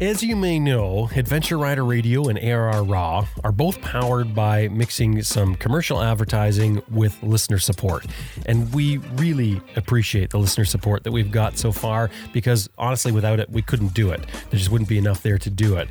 As you may know, Adventure Rider Radio and ARR Raw are both powered by mixing some commercial advertising with listener support. And we really appreciate the listener support that we've got so far because honestly, without it, we couldn't do it. There just wouldn't be enough there to do it.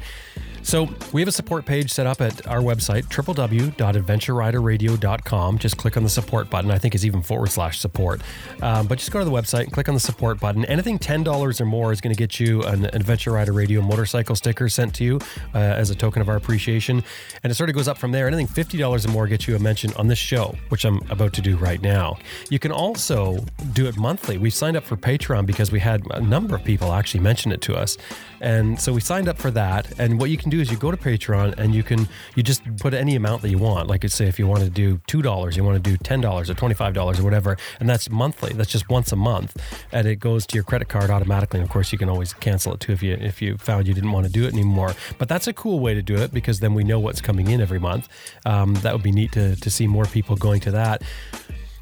So we have a support page set up at our website, www.adventureriderradio.com. Just click on the support button. I think it's even forward slash support. Um, but just go to the website and click on the support button. Anything $10 or more is going to get you an Adventure Rider Radio motorcycle sticker sent to you uh, as a token of our appreciation. And it sort of goes up from there. Anything $50 or more gets you a mention on this show, which I'm about to do right now. You can also do it monthly. We signed up for Patreon because we had a number of people actually mention it to us. And so we signed up for that. And what you can do is you go to Patreon and you can you just put any amount that you want. Like say if you want to do two dollars, you want to do ten dollars or twenty five dollars or whatever, and that's monthly. That's just once a month, and it goes to your credit card automatically. And of course, you can always cancel it too if you if you found you didn't want to do it anymore. But that's a cool way to do it because then we know what's coming in every month. Um, that would be neat to to see more people going to that.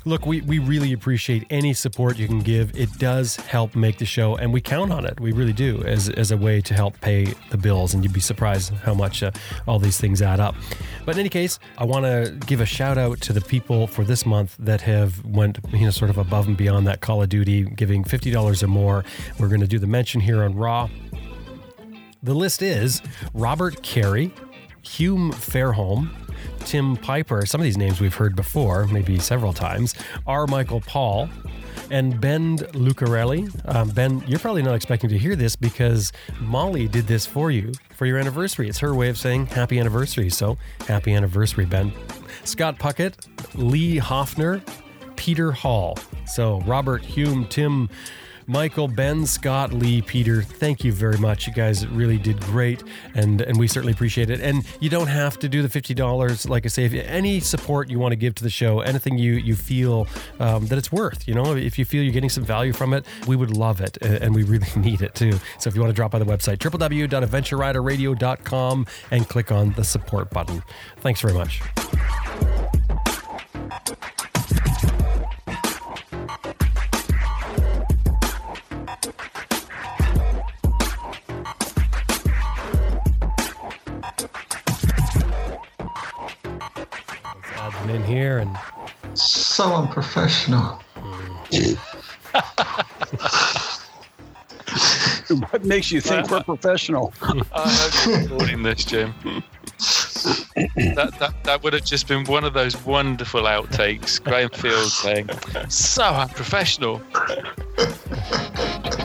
Look, we, we really appreciate any support you can give. It does help make the show, and we count on it. We really do as, as a way to help pay the bills, and you'd be surprised how much uh, all these things add up. But in any case, I want to give a shout out to the people for this month that have went you know sort of above and beyond that Call of Duty, giving fifty dollars or more. We're going to do the mention here on Raw. The list is Robert Carey, Hume Fairholm, Tim Piper, some of these names we've heard before, maybe several times, R. Michael Paul, and Ben Lucarelli. Um, ben, you're probably not expecting to hear this because Molly did this for you for your anniversary. It's her way of saying happy anniversary. So happy anniversary, Ben. Scott Puckett, Lee Hoffner, Peter Hall. So Robert, Hume, Tim, Michael, Ben, Scott, Lee, Peter, thank you very much. You guys really did great, and and we certainly appreciate it. And you don't have to do the fifty dollars. Like I say, if any support you want to give to the show, anything you you feel um, that it's worth, you know, if you feel you're getting some value from it, we would love it, and we really need it too. So if you want to drop by the website www.adventureriderradio.com and click on the support button. Thanks very much. In here and so unprofessional. what makes you think we're professional? I hope you're recording this, Jim. that, that that would have just been one of those wonderful outtakes. Graham Field saying, "So unprofessional."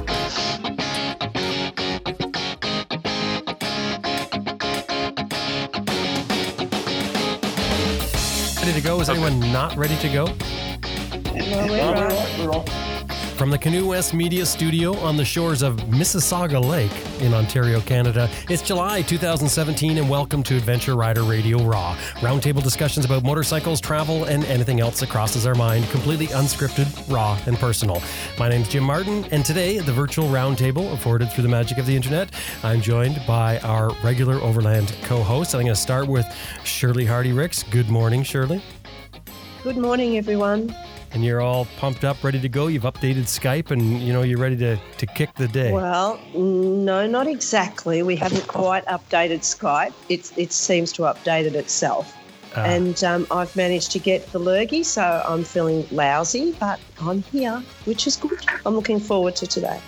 Ready to go? Is anyone not ready to go? From the Canoe West Media Studio on the shores of Mississauga Lake in Ontario, Canada, it's July 2017, and welcome to Adventure Rider Radio Raw. Roundtable discussions about motorcycles, travel, and anything else that crosses our mind, completely unscripted, raw, and personal. My name's Jim Martin, and today, the virtual roundtable afforded through the magic of the internet, I'm joined by our regular Overland co host. I'm going to start with Shirley Hardy Rix. Good morning, Shirley. Good morning, everyone and you're all pumped up, ready to go. You've updated Skype, and you know you're ready to to kick the day. Well, no, not exactly. We haven't quite updated Skype. It it seems to have updated itself. Uh, and um, I've managed to get the lurgy, so I'm feeling lousy, but I'm here, which is good. I'm looking forward to today.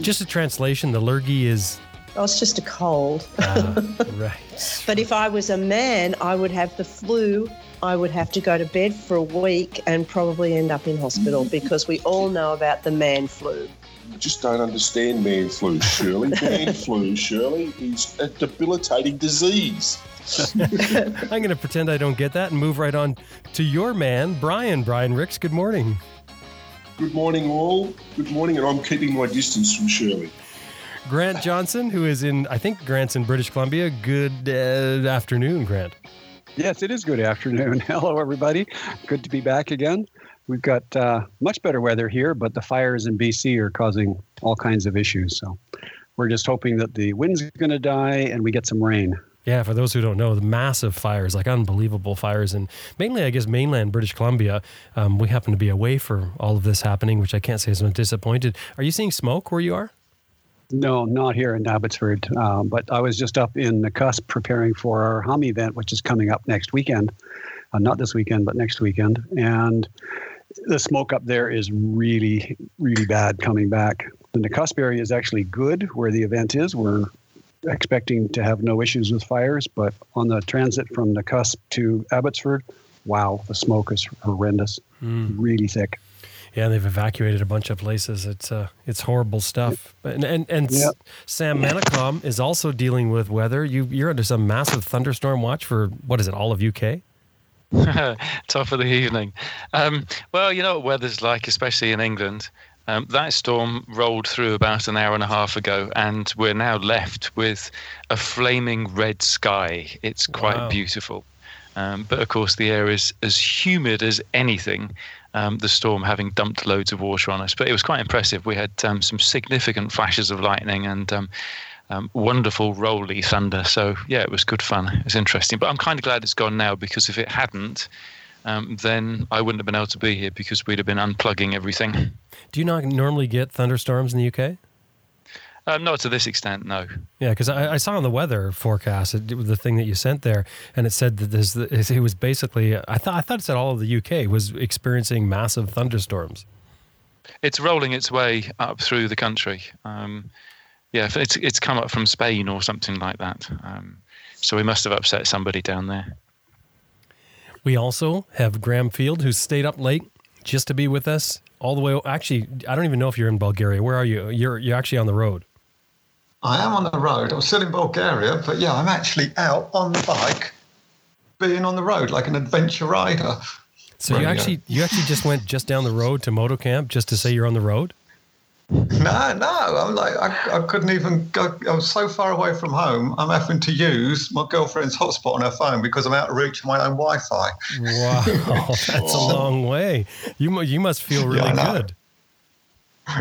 Just a translation: the lurgy is. Oh, it's just a cold. Uh, right. but if I was a man, I would have the flu I would have to go to bed for a week and probably end up in hospital because we all know about the man flu. You just don't understand man flu, Shirley. man flu, Shirley, is a debilitating disease. I'm going to pretend I don't get that and move right on to your man, Brian. Brian Rix, good morning. Good morning, all. Good morning, and I'm keeping my distance from Shirley. Grant Johnson, who is in, I think Grant's in British Columbia. Good uh, afternoon, Grant. Yes, it is good afternoon. Hello, everybody. Good to be back again. We've got uh, much better weather here, but the fires in BC are causing all kinds of issues. So we're just hoping that the wind's going to die and we get some rain. Yeah, for those who don't know, the massive fires, like unbelievable fires, and mainly, I guess, mainland British Columbia. Um, we happen to be away for all of this happening, which I can't say is I'm disappointed. Are you seeing smoke where you are? No, not here in Abbotsford. Um, but I was just up in Nakusp preparing for our hum event, which is coming up next weekend. Uh, not this weekend, but next weekend. And the smoke up there is really, really bad coming back. Nakusp area is actually good where the event is. We're expecting to have no issues with fires, but on the transit from Nakusp to Abbotsford, wow, the smoke is horrendous, mm. really thick. Yeah, they've evacuated a bunch of places. It's uh, it's horrible stuff. And and, and yep. Sam Manicom is also dealing with weather. You you're under some massive thunderstorm watch for what is it? All of UK. Top of the evening. Um, well, you know what weather's like, especially in England. Um, that storm rolled through about an hour and a half ago, and we're now left with a flaming red sky. It's quite wow. beautiful. Um, but of course, the air is as humid as anything. Um, the storm having dumped loads of water on us, but it was quite impressive. We had um, some significant flashes of lightning and um, um, wonderful rolly thunder. So yeah, it was good fun. It was interesting. But I'm kind of glad it's gone now because if it hadn't, um, then I wouldn't have been able to be here because we'd have been unplugging everything. Do you not normally get thunderstorms in the UK? Um, not to this extent, no. Yeah, because I, I, saw on the weather forecast it, the thing that you sent there, and it said that this it was basically I thought I thought it said all of the UK was experiencing massive thunderstorms. It's rolling its way up through the country. Um, yeah, it's it's come up from Spain or something like that. Um, so we must have upset somebody down there. We also have Graham Field, who stayed up late just to be with us all the way. Actually, I don't even know if you're in Bulgaria. Where are you? You're you're actually on the road. I am on the road. I'm still in Bulgaria, but yeah, I'm actually out on the bike, being on the road like an adventure rider. So you actually you actually just went just down the road to Moto Camp just to say you're on the road? No, no. I'm like, I, I couldn't even go. I was so far away from home. I'm having to use my girlfriend's hotspot on her phone because I'm out of reach of my own Wi-Fi. Wow, that's a long way. You you must feel really yeah, good.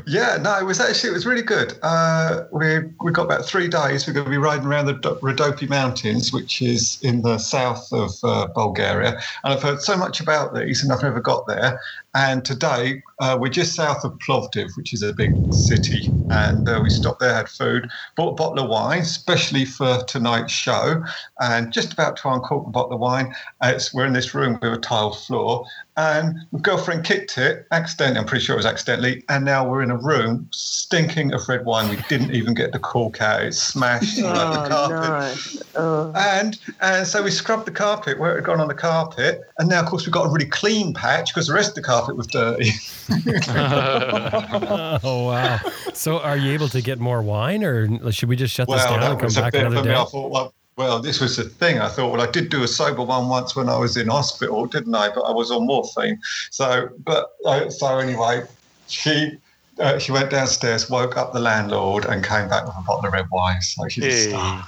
Yeah, no, it was actually it was really good. Uh, we we got about three days. We're going to be riding around the Rhodope Mountains, which is in the south of uh, Bulgaria, and I've heard so much about these, and I've never got there. And today uh, we're just south of Plovdiv, which is a big city, and uh, we stopped there, had food, bought a bottle of wine, especially for tonight's show, and just about to uncork the bottle of wine. it's, we're in this room with a tiled floor, and my girlfriend kicked it accidentally. I'm pretty sure it was accidentally, and now we're in a room stinking of red wine. We didn't even get the cork out; it smashed oh, like the oh, carpet. No. Oh. And and so we scrubbed the carpet where it had gone on the carpet, and now of course we've got a really clean patch because the rest of the carpet carpet was dirty. oh wow! So, are you able to get more wine, or should we just shut well, this down and come back another day? Thought, well, well, this was the thing. I thought, well, I did do a sober one once when I was in hospital, didn't I? But I was on morphine. So, but uh, so anyway, she uh, she went downstairs, woke up the landlord, and came back with a bottle of red wine. So she's hey. a star.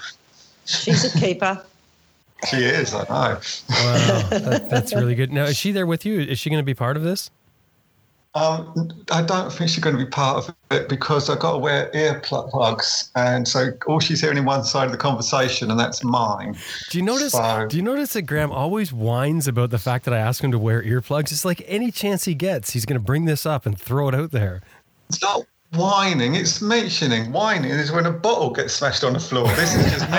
She's a keeper. She is, I know. Wow, that, that's really good. Now, is she there with you? Is she going to be part of this? Um, I don't think she's going to be part of it because I've got to wear earplugs, and so all she's hearing in one side of the conversation, and that's mine. Do you notice? So, do you notice that Graham always whines about the fact that I ask him to wear earplugs? It's like any chance he gets, he's going to bring this up and throw it out there. It's not whining; it's mentioning. Whining is when a bottle gets smashed on the floor. This is just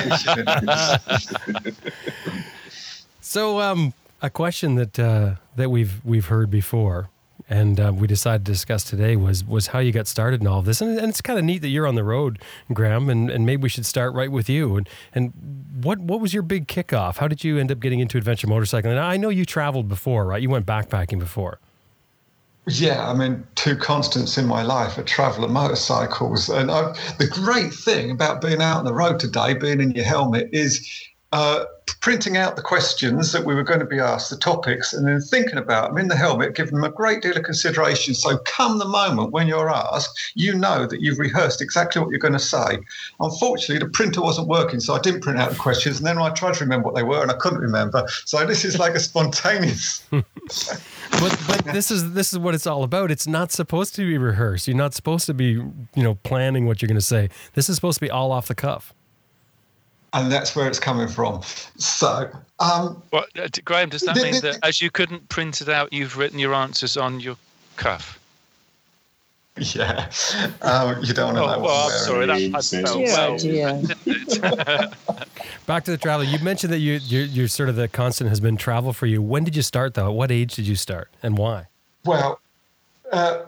mentioning. so, um, a question that uh, that we've we've heard before and uh, we decided to discuss today was was how you got started in all of this. And, and it's kind of neat that you're on the road, Graham, and, and maybe we should start right with you. And and what what was your big kickoff? How did you end up getting into adventure motorcycling? And I know you traveled before, right? You went backpacking before. Yeah, I mean, two constants in my life are travel and motorcycles. And I, the great thing about being out on the road today, being in your helmet, is uh, printing out the questions that we were going to be asked, the topics, and then thinking about them in the helmet, giving them a great deal of consideration. So, come the moment when you're asked, you know that you've rehearsed exactly what you're going to say. Unfortunately, the printer wasn't working, so I didn't print out the questions. And then I tried to remember what they were, and I couldn't remember. So, this is like a spontaneous. but but this is this is what it's all about. It's not supposed to be rehearsed. You're not supposed to be you know planning what you're going to say. This is supposed to be all off the cuff and that's where it's coming from. So, um, well, uh, Graham, does that mean that as you couldn't print it out, you've written your answers on your cuff? yeah. Um, you don't want to Oh, know what well, I'm I'm sorry. wearing. That, that felt Dear, well. dear. Back to the travel. You mentioned that you, you're, you're sort of the constant has been travel for you. When did you start though? At what age did you start, and why? Well, uh,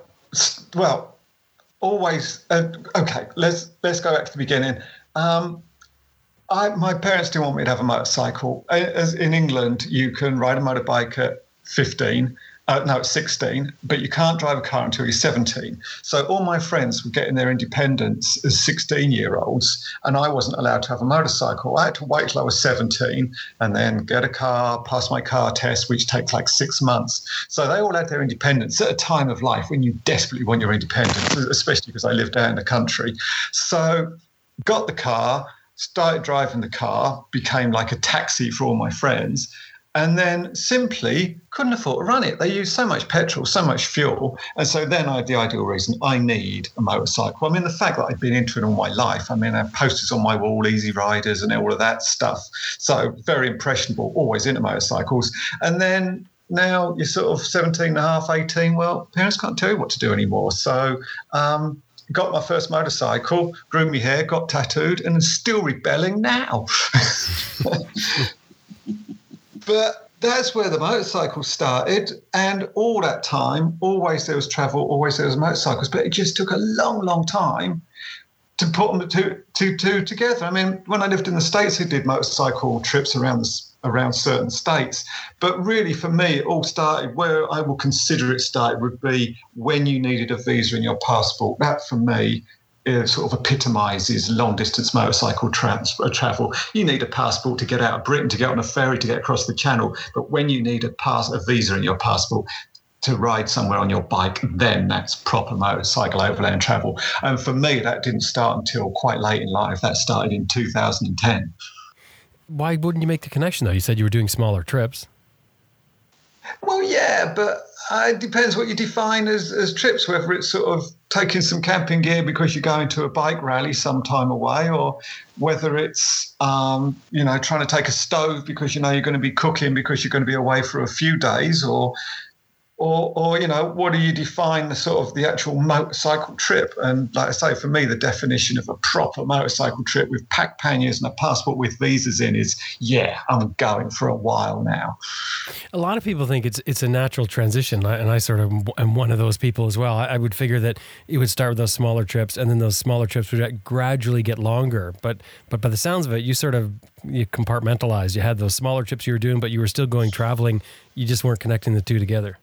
well, always. Uh, okay, let's let's go back to the beginning. Um, I, my parents didn't want me to have a motorcycle. As in England, you can ride a motorbike at 15. Uh, no, at 16, but you can't drive a car until you're 17. So all my friends were getting their independence as 16 year olds, and I wasn't allowed to have a motorcycle. I had to wait till I was 17 and then get a car, pass my car test, which takes like six months. So they all had their independence at a time of life when you desperately want your independence, especially because I lived out in the country. So got the car, started driving the car, became like a taxi for all my friends, and then simply couldn't afford to run it. They use so much petrol, so much fuel. And so then I had the ideal reason I need a motorcycle. I mean, the fact that I've been into it all my life, I mean, I have posters on my wall, easy riders and all of that stuff. So very impressionable, always into motorcycles. And then now you're sort of 17 and a half, 18. Well, parents can't tell you what to do anymore. So, um, got my first motorcycle, grew my hair, got tattooed, and still rebelling now. but that's where the motorcycle started. And all that time, always there was travel, always there was motorcycles. But it just took a long, long time to put them two, two, two together. I mean, when I lived in the States, I did motorcycle trips around the, around certain states. But really, for me, it all started where I will consider it started would be when you needed a visa in your passport. That, for me, uh, sort of epitomizes long distance motorcycle trans- uh, travel. You need a passport to get out of Britain, to get on a ferry, to get across the channel. But when you need a pass, a visa in your passport to ride somewhere on your bike, then that's proper motorcycle overland travel. And for me, that didn't start until quite late in life. That started in 2010. Why wouldn't you make the connection though? You said you were doing smaller trips. Well, yeah, but uh, it depends what you define as, as trips, whether it's sort of taking some camping gear because you're going to a bike rally some time away, or whether it's, um, you know, trying to take a stove because you know you're going to be cooking because you're going to be away for a few days, or or, or you know, what do you define the sort of the actual motorcycle trip? And like I say, for me, the definition of a proper motorcycle trip with pack panniers and a passport with visas in is, yeah, I'm going for a while now. A lot of people think it's it's a natural transition, and I sort of am one of those people as well. I, would figure that it would start with those smaller trips, and then those smaller trips would gradually get longer. But but by the sounds of it, you sort of you compartmentalized. You had those smaller trips you were doing, but you were still going traveling. You just weren't connecting the two together.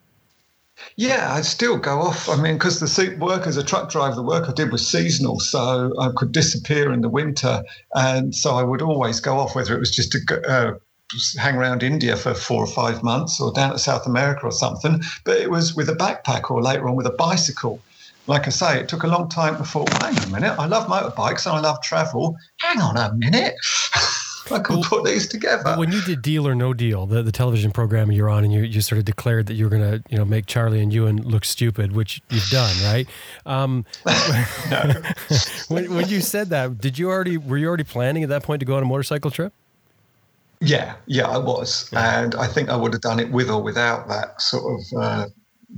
Yeah, I'd still go off. I mean, because the work as a truck driver, the work I did was seasonal, so I could disappear in the winter, and so I would always go off, whether it was just to uh, hang around India for four or five months, or down to South America or something. But it was with a backpack, or later on with a bicycle. Like I say, it took a long time before. Hang on a minute, I love motorbikes and I love travel. Hang on a minute. I can Well, put these together. When you did Deal or No Deal, the, the television program you're on, and you, you sort of declared that you were going to, you know, make Charlie and Ewan look stupid, which you've done, right? Um, when, when you said that, did you already were you already planning at that point to go on a motorcycle trip? Yeah, yeah, I was, and I think I would have done it with or without that sort of uh,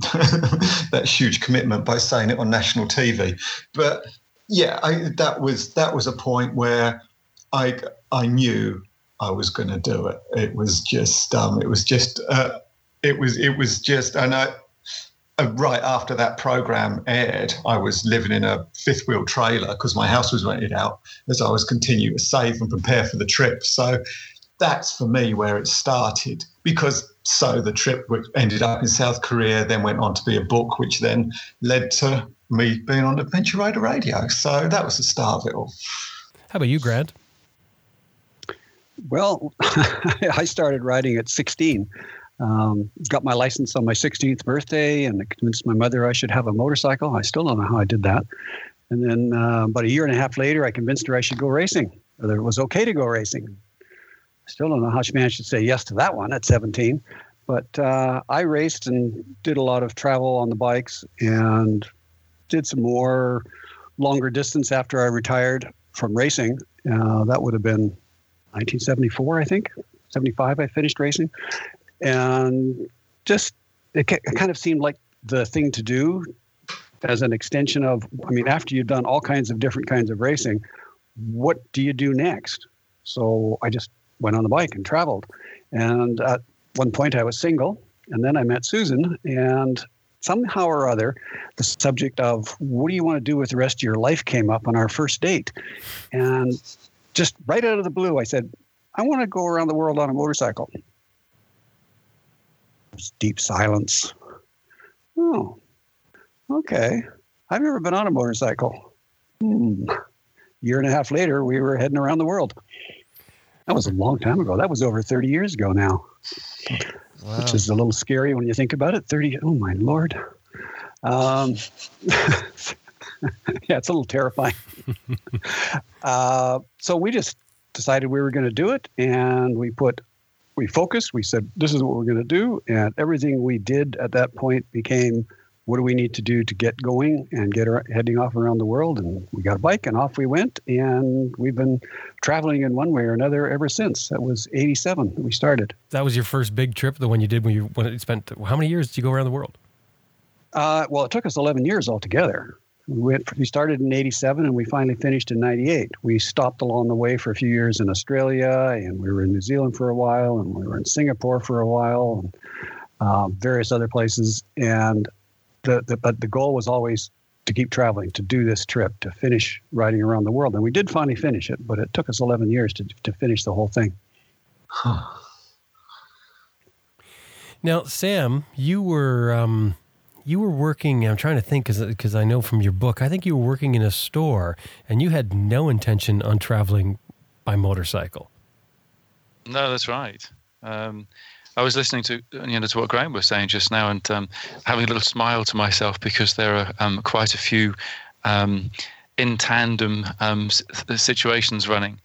that huge commitment by saying it on national TV. But yeah, I, that was that was a point where I I knew I was going to do it. It was just um, it was just uh, it was it was just and I. Uh, right after that program aired, I was living in a fifth wheel trailer because my house was rented out as I was continuing to save and prepare for the trip. So that's for me where it started because so the trip which ended up in South Korea then went on to be a book which then led to me being on Adventure Rider Radio so that was the start of it all How about you, Grant? Well, I started riding at 16. Um, got my license on my 16th birthday and convinced my mother I should have a motorcycle. I still don't know how I did that. And then uh, about a year and a half later, I convinced her I should go racing, whether it was okay to go racing. I still don't know how she managed to say yes to that one at 17. But uh, I raced and did a lot of travel on the bikes and did some more longer distance after I retired from racing. Uh, that would have been 1974, I think. 75, I finished racing. And just, it, kind of seemed like the thing to do as an extension of, I mean, after you've done all kinds of different kinds of racing, what do you do next? So I just went on the bike and traveled. And at one point, I was single, and then I met Susan, and somehow or other, the subject of what do you want to do with the rest of your life came up on our first date. And just right out of the blue, I said, I want to go around the world on a motorcycle. deep silence. Oh, okay. I've never been on a motorcycle. Hmm. Year and a half later, we were heading around the world. That was a long time ago. That was over 30 years ago now, wow. which is a little scary when you think about it. 30, oh my lord. Um, yeah, it's a little terrifying. uh, so we just decided we were going to do it, and we put, we focused. We said, this is what we're going to do, and everything we did at that point became what do we need to do to get going and get heading off around the world? And we got a bike and off we went. And we've been traveling in one way or another ever since. That was 87 we started. That was your first big trip, the one you did when you, when you spent, how many years did you go around the world? Uh, well, it took us 11 years altogether. We, we started in 87 and we finally finished in 98. We stopped along the way for a few years in Australia and we were in New Zealand for a while and we were in Singapore for a while and uh, various other places. And the, the but the goal was always to keep traveling, to do this trip, to finish riding around the world. And we did finally finish it, but it took us 11 years to, to finish the whole thing. now, Sam, you were um, you were working. I'm trying to think because I know from your book, I think you were working in a store, and you had no intention on traveling by motorcycle. No, that's right. Um, I was listening to you know to what Graham was saying just now, and um, having a little smile to myself because there are um, quite a few um, in tandem um, situations running.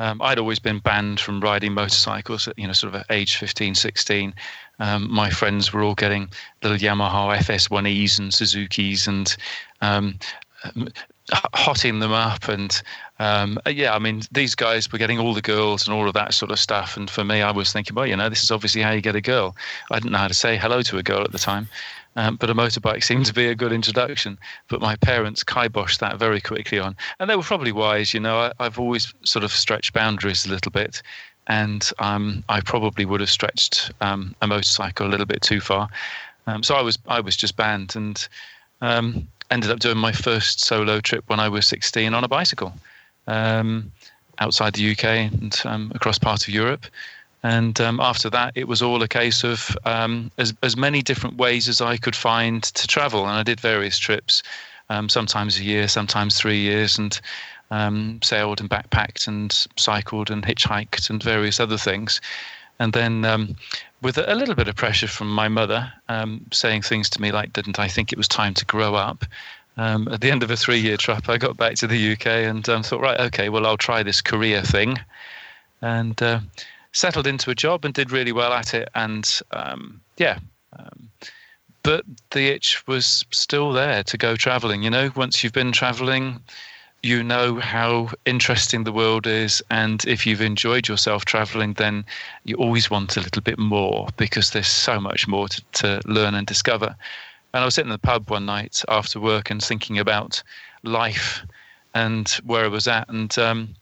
Um, I'd always been banned from riding motorcycles at you know sort of at age 15, 16. Um, my friends were all getting little Yamaha FS1Es and Suzuki's and hotting them up and um, yeah i mean these guys were getting all the girls and all of that sort of stuff. And for me i was thinking well you know this is obviously how you get a girl. I didn't know how to say hello to a girl at the time um, but a motorbike seemed to be a good introduction. But my parents kiboshed that very quickly on. And they were probably wise you know. I, have always sort of stretched boundaries a little bit. And um, i probably would have stretched um, a motorcycle a little bit too far. Um, so i was i was just banned and um, ended up doing my first solo trip when I was 16 on a bicycle um, outside the UK and um, across part of Europe. And um, after that, it was all a case of um, as, as many different ways as I could find to travel. And I did various trips, um, sometimes a year, sometimes three years, and um, sailed and backpacked and cycled and hitchhiked and various other things. And then with a little bit of pressure from my mother, um, saying things to me like, "Didn't I think it was time to grow up?" Um, at the end of a three-year trip, I got back to the UK and um, thought, right, okay, well, I'll try this career thing, and uh, settled into a job and did really well at it. And um, yeah, um, but the itch was still there to go traveling. You know, once you've been traveling, you know how interesting the world is and if you've enjoyed yourself traveling then you always want a little bit more because there's so much more to, to learn and discover and i was sitting in the pub one night after work and thinking about life and where i was at and um,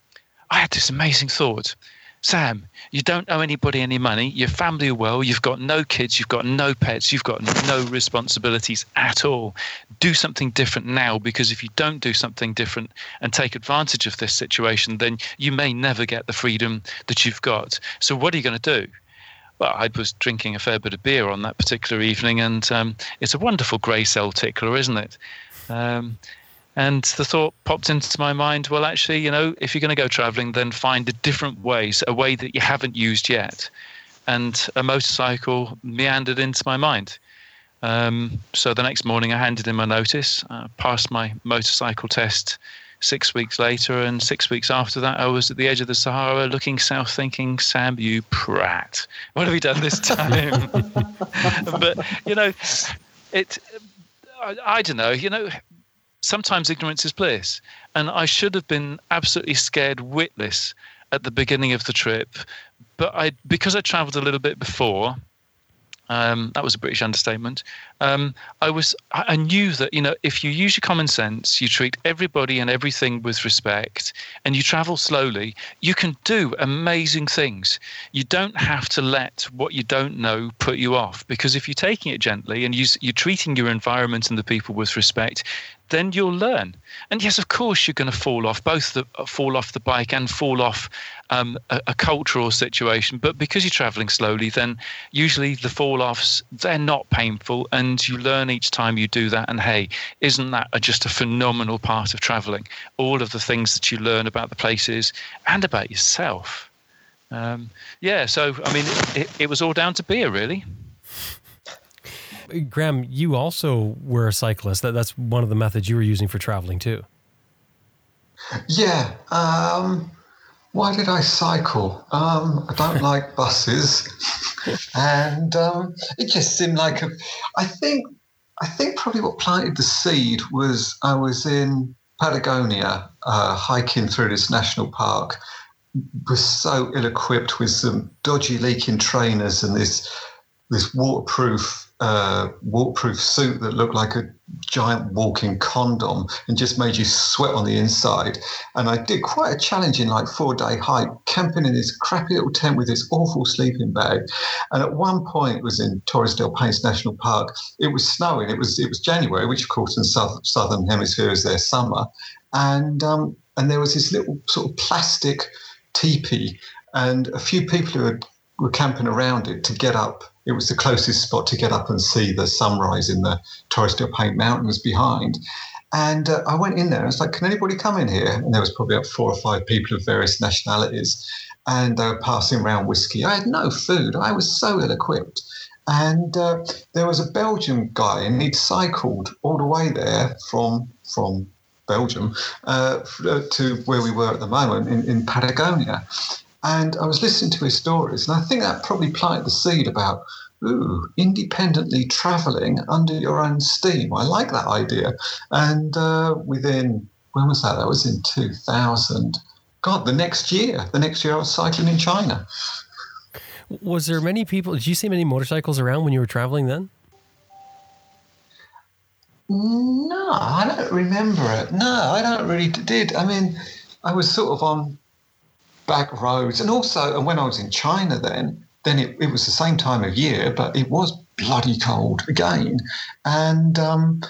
i had this amazing thought Sam, you don't owe anybody any money. Your family are well. You've got no kids. You've got no pets. You've got no responsibilities at all. Do something different now because if you don't do something different and take advantage of this situation, then you may never get the freedom that you've got. So, what are you going to do? Well, I was drinking a fair bit of beer on that particular evening, and um, it's a wonderful grey cell tickler, isn't it? Um, and the thought popped into my mind well, actually, you know, if you're going to go traveling, then find a different ways, a way that you haven't used yet. And a motorcycle meandered into my mind. Um, so the next morning, I handed in my notice, uh, passed my motorcycle test six weeks later, and six weeks after that, I was at the edge of the Sahara looking south, thinking, Sam, you prat, what have you done this time? but, you know, it, I, I don't know, you know, sometimes ignorance is bliss. And I should have been absolutely scared witless at the beginning of the trip. But I, because I traveled a little bit before, Um, that was a British understatement. Um, I was I knew that you know if you use your common sense, you treat everybody and everything with respect, and you travel slowly, you can do amazing things. You don't have to let what you don't know put you off because if you're taking it gently and you, you're treating your environment and the people with respect, then you'll learn. And yes, of course, you're going to fall off both the uh, fall off the bike and fall off um, a, a, cultural situation. But because you're traveling slowly, then usually the fall offs they're not painful, and you learn each time you do that. And hey, isn't that a, just a phenomenal part of traveling? All of the things that you learn about the places and about yourself. Um, yeah, so I mean, it, it was all down to beer, really. Graham, you also were a cyclist. That, that's one of the methods you were using for traveling too. Yeah. Um, why did I cycle? Um, I don't like buses, and um, it just seemed like a. I think. I think probably what planted the seed was I was in Patagonia uh, hiking through this national park. Was so ill-equipped with some dodgy leaking trainers and this this waterproof uh, waterproof suit that looked like a giant walking condom and just made you sweat on the inside. And I did quite a challenging, like four day hike, camping in this crappy little tent with this awful sleeping bag. And at one point, it was in Torres del Paine National Park. It was snowing. It was it was January, which of course in south, southern hemisphere is their summer. And um, and there was this little sort of plastic teepee, and a few people who had, were camping around it to get up it was the closest spot to get up and see the sunrise in the Torres del Paine Mountains behind. And uh, I went in there. I was like, "Can anybody come in here?" And there was probably about four or five people of various nationalities, and they were passing around whiskey. I had no food. I was so ill-equipped. And uh, there was a Belgian guy, and he'd cycled all the way there from from Belgium uh, to where we were at the moment in, in Patagonia. And I was listening to his stories, and I think that probably planted the seed about, ooh, independently traveling under your own steam. I like that idea. And uh, within, when was that? That was in 2000. God, the next year, the next year I was cycling in China. Was there many people? Did you see many motorcycles around when you were traveling then? No, I don't remember it. No, I don't really did. I mean, I was sort of on back roads. And also, and when I was in China then, then it, it was the same time of year, but it was bloody cold again. And um,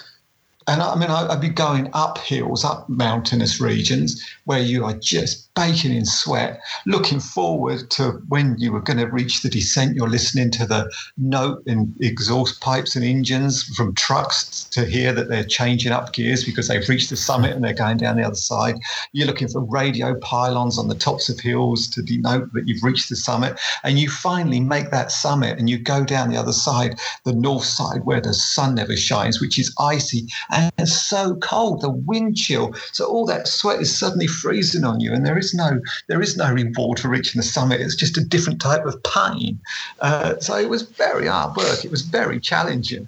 and I mean, I'd be going up hills, up mountainous regions where you are just baking in sweat, looking forward to when you were going to reach the descent. You're listening to the note in exhaust pipes and engines from trucks to hear that they're changing up gears because they've reached the summit and they're going down the other side. You're looking for radio pylons on the tops of hills to denote that you've reached the summit. And you finally make that summit and you go down the other side, the north side where the sun never shines, which is icy and so cold, the wind chill. So all that sweat is suddenly freezing on you, and there is no there is no reward for reaching the summit. It's just a different type of pain. Uh, so it was very hard work. It was very challenging.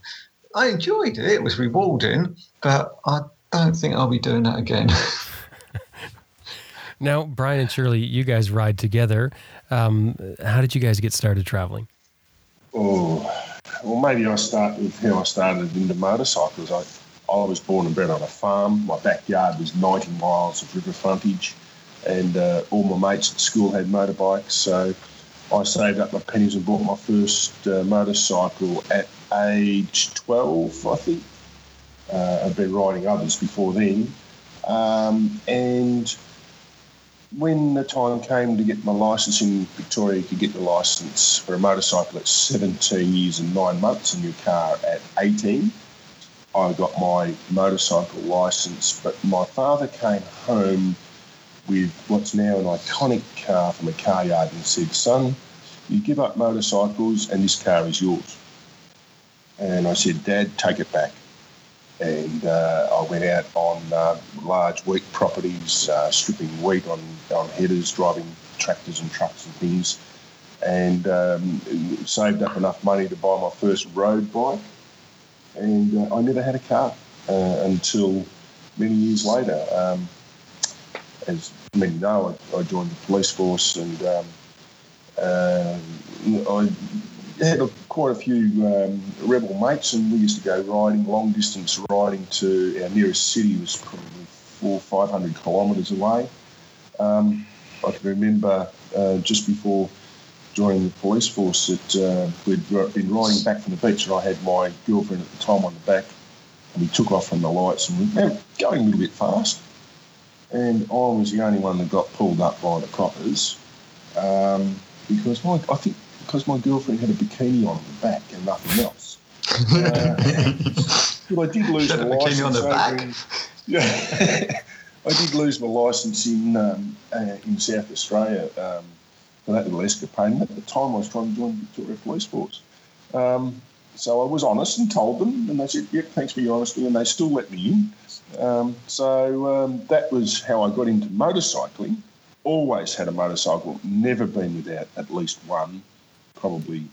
I enjoyed it. It was rewarding, but I don't think I'll be doing that again. now, Brian and Shirley, you guys ride together. Um, how did you guys get started traveling? Oh, well, maybe I start with how I started into motorcycles. I I was born and bred on a farm. My backyard was 90 miles of river frontage, and uh, all my mates at school had motorbikes. So I saved up my pennies and bought my first uh, motorcycle at age 12, I think. Uh, I'd been riding others before then. Um, and when the time came to get my license in Victoria, you could get the license for a motorcycle at 17 years and nine months and your car at 18. I got my motorcycle license, but my father came home with what's now an iconic car from a car yard and said, Son, you give up motorcycles and this car is yours. And I said, Dad, take it back. And uh, I went out on uh, large wheat properties, uh, stripping wheat on, on headers, driving tractors and trucks and things, and um, saved up enough money to buy my first road bike and uh, I never had a car uh, until many years later. Um, as many know, I, I, joined the police force, and um, uh, I, had a, quite a few um, rebel mates, and we used to go riding, long distance riding to our nearest city which was probably four, five hundred kilometres away. Um, I can remember uh, just before joining the police force that uh, we'd been riding back from the beach, and I had my girlfriend at the time on the back, and we took off from the lights, and we were going a little bit fast. And I was the only one that got pulled up by the coppers um, because my, I think because my girlfriend had a bikini on the back and nothing else. Uh, but I did lose my license. On the back. In, yeah, I did lose my license in um, uh, in South Australia um, for that little escapade. And at the time, I was trying to join the Victoria Police Force. Um, so I was honest and told them, and they said, "Yep, thanks for your honesty," and they still let me in. Um, so um, that was how I got into motorcycling. Always had a motorcycle, never been without at least one probably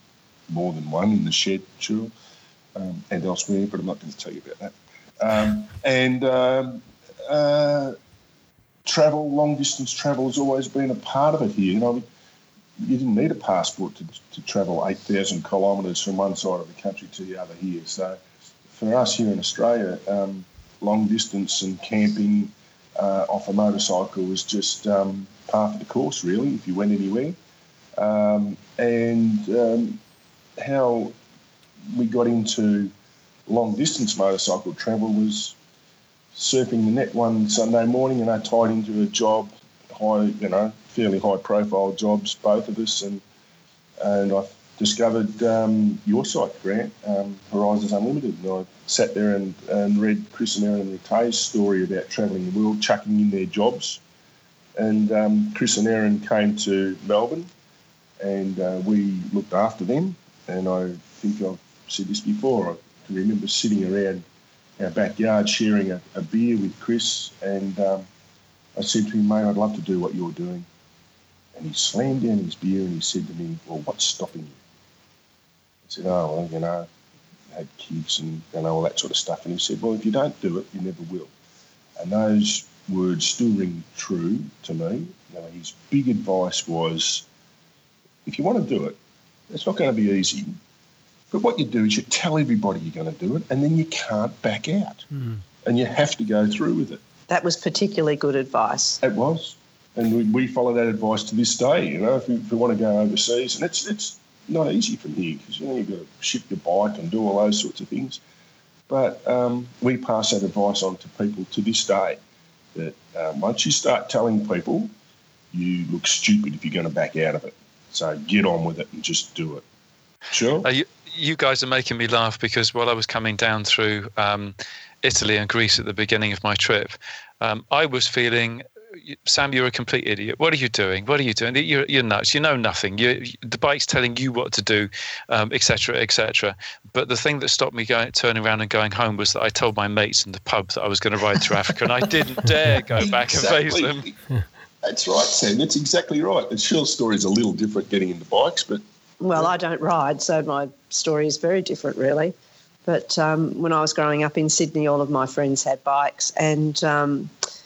more than one in the shed, sure, um, and elsewhere, but I'm not going to tell you about that. Um, and um, uh, travel, long distance travel, has always been a part of it here. You know, you didn't need a passport to, to travel 8,000 kilometres from one side of the country to the other here. So for us here in Australia, um, long distance and camping uh, off a motorcycle was just um, part of the course, really, if you went anywhere. Um, and um, how we got into long distance motorcycle travel was surfing the net one Sunday morning, and I tied into a job, high, you know, fairly high profile jobs, both of us, and and I discovered um, your site, Grant, um, Horizons Unlimited. And I sat there and, and read Chris and Erin Ratay's story about travelling the world, chucking in their jobs. And um, Chris and Erin came to Melbourne and uh, we looked after them. And I think I've said this before. I can remember sitting around our backyard sharing a, a beer with Chris, and um, I said to him, "Mate, I'd love to do what you're doing." And he slammed down his beer and he said to me, "Well, what's stopping you?" I said, "Oh, well, you know, I had kids and you know all that sort of stuff." And he said, "Well, if you don't do it, you never will." And those words still ring true to me. You know, his big advice was if you want to do it, it's not going to be easy. But what you do is you tell everybody you're going to do it, and then you can't back out. Mm. And you have to go through with it. That was particularly good advice. It was. And we, we follow that advice to this day. You know, if we, if want to go overseas, and it's, it's not easy from here because, you know, you've got to ship your bike and do all those sorts of things. But um, we pass that advice on to people to this day that um, once you start telling people, you look stupid if you're going to back out of it. So get on with it and just do it. Sure. You, you, guys are making me laugh because while I was coming down through um, Italy and Greece at the beginning of my trip, um, I was feeling. Sam, you're a complete idiot. What are you doing? What are you doing? You're, you're nuts. You know nothing. You, the bike's telling you what to do, etc., um, etc. Et but the thing that stopped me going, turning around and going home was that I told my mates in the pub that I was going to ride through Africa, and I didn't dare go back exactly. and face them. That's right, Sam. That's exactly right. The Shell's story is a little different getting into bikes, but. Well, I don't ride, so my story is very different, really. But um, when I was growing up in Sydney, all of my friends had bikes. And, um, and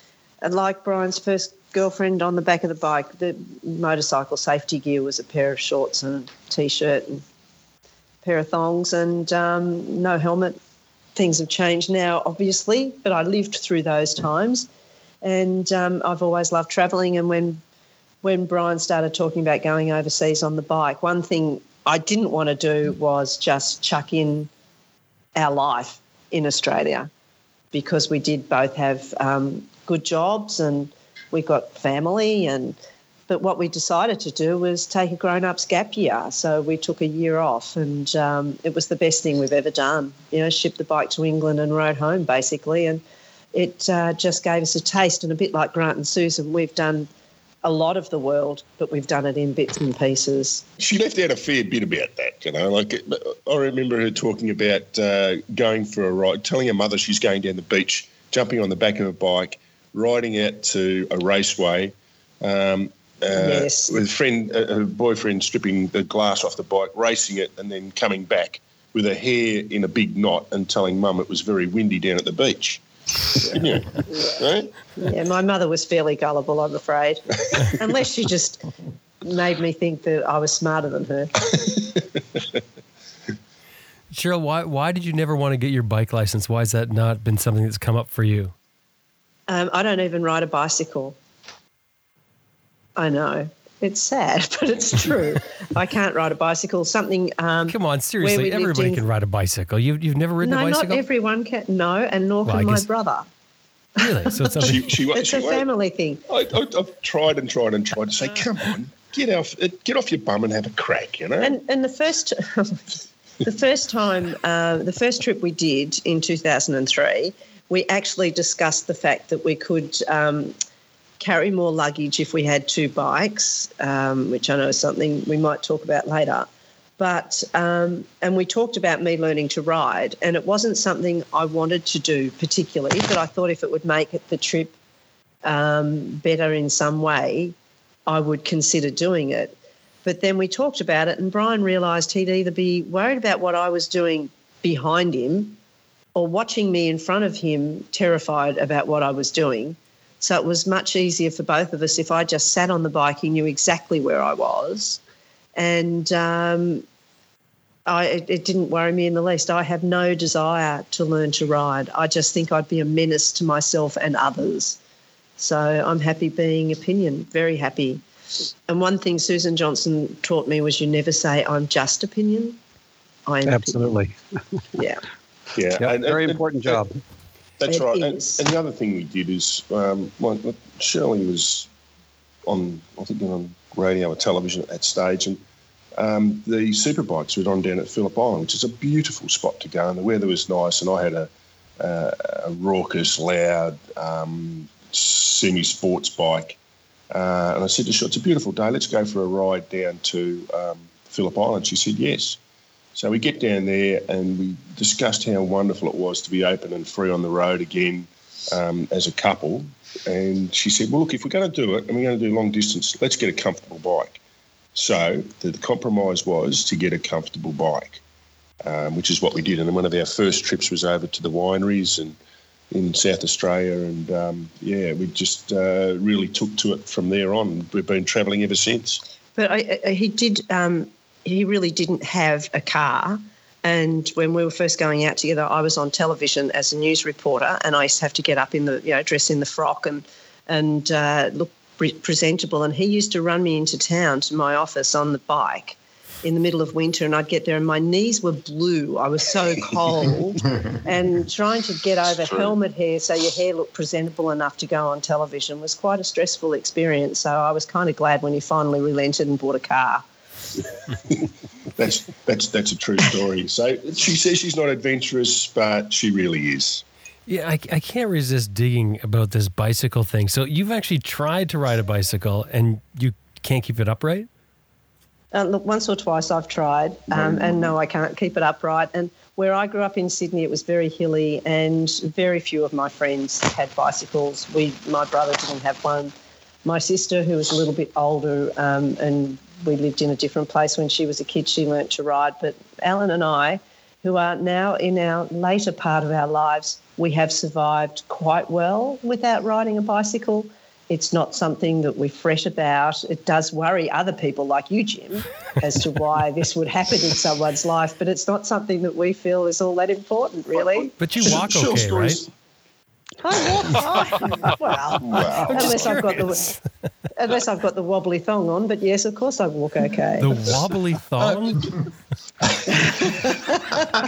like Brian's first girlfriend on the back of the bike, the motorcycle safety gear was a pair of shorts and a t shirt and a pair of thongs and um, no helmet. Things have changed now, obviously, but I lived through those times and um, I've always loved travelling. And when when Brian started talking about going overseas on the bike, one thing I didn't want to do was just chuck in our life in Australia because we did both have um, good jobs and we got family and but what we decided to do was take a grown-ups gap year so we took a year off and um, it was the best thing we've ever done you know shipped the bike to england and rode home basically and it uh, just gave us a taste. And a bit like Grant and Susan, we've done a lot of the world, but we've done it in bits and pieces. She left out a fair bit about that, you know. Like I remember her talking about uh, going for a ride, telling her mother she's going down the beach, jumping on the back of a bike, riding out to a raceway. Um, uh, yes. with a friend, uh, her boyfriend stripping the glass off the bike, racing it, and then coming back with her hair in a big knot and telling mum it was very windy down at the beach. Yeah. Right? Yeah, my mother was fairly gullible, I'm afraid. Unless she just made me think that I was smarter than her. Cheryl, why why did you never want to get your bike license? Why has that not been something that's come up for you? Um, I don't even ride a bicycle. I know. It's sad, but it's true. I can't ride a bicycle. Something. Um, Come on, seriously, everybody in, can ride a bicycle. You've, you've never ridden no, a bicycle? No, not everyone can. No, and nor well, can my brother. Really? So it's, she, she, it's she, a family thing. I, have tried and tried and tried to say, come on, get off, get off your bum and have a crack, you know. And and the first, the first time, uh, the first trip we did in two thousand and three, we actually discussed the fact that we could. Um, carry more luggage if we had two bikes, um, which I know is something we might talk about later. But, um, and we talked about me learning to ride, and it wasn't something I wanted to do particularly, but I thought if it would make the trip um, better in some way, I would consider doing it. But then we talked about it, and Brian realised he'd either be worried about what I was doing behind him or watching me in front of him, terrified about what I was doing. So it was much easier for both of us if I just sat on the bike, he knew exactly where I was. And um, I, it, it didn't worry me in the least. I have no desire to learn to ride. I just think I'd be a menace to myself and others. So I'm happy being pillion, very happy. And one thing Susan Johnson taught me was you never say, I'm just pillion. I am Absolutely. Pillion. Yeah. Yeah. Yep, and, very and, important and, job. That's it right. And, and, the other thing we did is, um, well, Shirley was on, I think, on radio or television at that stage, and um, the superbikes were on down at Phillip Island, which is a beautiful spot to go, and the weather was nice, and I had a, a, a raucous, loud, um, semi-sports bike, uh, and I said to her, "It's a beautiful day. Let's go for a ride down to um, Phillip Island." She said, "Yes." So we get down there and we discussed how wonderful it was to be open and free on the road again um, as a couple. And she said, Well, look, if we're going to do it and we're going to do long distance, let's get a comfortable bike. So the compromise was to get a comfortable bike, um, which is what we did. And one of our first trips was over to the wineries and in South Australia. And um, yeah, we just uh, really took to it from there on. We've been travelling ever since. But I, I, he did um, he really didn't have a car. And when we were first going out together, I was on television as a news reporter, and I used to have to get up in the, you know, dress in the frock and and uh, look pre- presentable. And he used to run me into town to my office on the bike in the middle of winter, and I'd get there, and my knees were blue. I was so cold, and trying to get over helmet hair so your hair looked presentable enough to go on television was quite a stressful experience. So I was kind of glad when he finally relented and bought a car. that's that's that's a true story. So she says she's not adventurous, but she really is. Yeah, I, I can't resist digging about this bicycle thing. So you've actually tried to ride a bicycle and you can't keep it upright? Uh, look, once or twice I've tried, um, and no, I can't keep it upright. And where I grew up in Sydney, it was very hilly, and very few of my friends had bicycles. We, my brother didn't have one. My sister, who was a little bit older um, and we lived in a different place when she was a kid. She learnt to ride. But Alan and I, who are now in our later part of our lives, we have survived quite well without riding a bicycle. It's not something that we fret about. It does worry other people like you, Jim, as to why this would happen in someone's life, but it's not something that we feel is all that important, really. But you walk okay, right? I walk. well, unless I've got the unless I've got the wobbly thong on. But yes, of course I walk okay. The wobbly thong.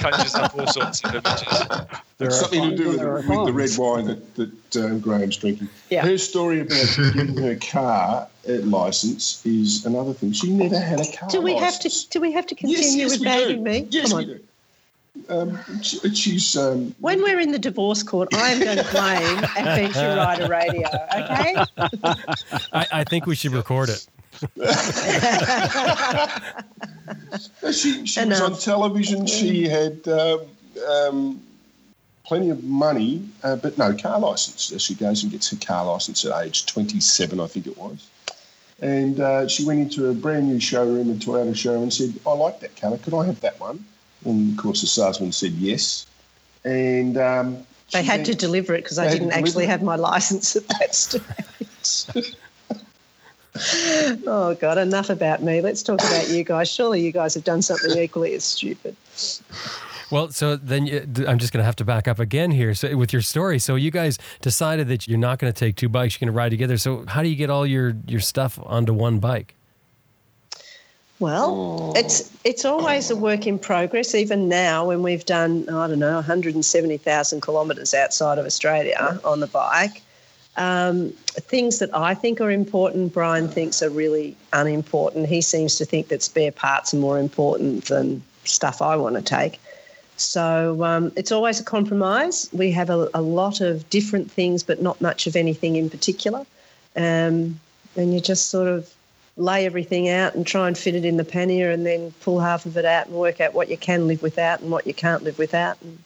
Conjures up all sorts of images. There's something to do with, with the red wine that, that um, Graham's drinking. Yeah. Her story about getting her car license is another thing. She never had a car. Do we license. have to? Do we have to continue yes, yes, with bagging me? Yes, Come on. we do. Um, she's. Um, when we're in the divorce court, I am going to claim Adventure Rider Radio. Okay. I, I think we should record it. she she was on television. She had um, um, plenty of money, uh, but no car license. She goes and gets her car license at age 27, I think it was. And uh, she went into a brand new showroom, a Toyota showroom, and said, I like that colour. Could I have that one? And of course, the salesman said yes. And um, they had to deliver it because I didn't actually have my license at that stage. oh God, enough about me. Let's talk about you guys. Surely you guys have done something equally as stupid. Well, so then you, I'm just going to have to back up again here. So with your story, so you guys decided that you're not going to take two bikes, you're going to ride together. So how do you get all your your stuff onto one bike? Well, it's it's always a work in progress. Even now, when we've done I don't know 170,000 kilometres outside of Australia on the bike, um, things that I think are important, Brian thinks are really unimportant. He seems to think that spare parts are more important than stuff I want to take. So um, it's always a compromise. We have a, a, lot of different things, but not much of anything in particular. Um, and you just sort of lay everything out and try and fit it in the pannier and then pull half of it out and work out what you can live without and what you can't live without and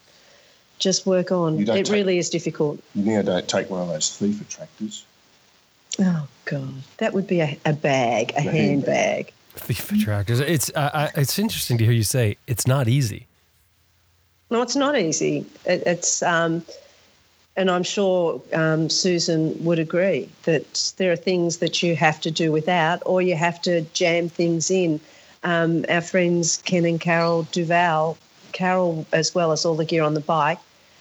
just work on. It take, really is difficult. You now don't take one of those thief attractors. Oh God, that would be a, a bag, a, a handbag. Thief attractors. It's uh, it's interesting to hear you say it's not easy. No, it's not easy. It, it's um, and I'm sure um, Susan would agree that there are things that you have to do without, or you have to jam things in. Um, our friends Ken and Carol Duval, Carol as well as all the gear on the bike,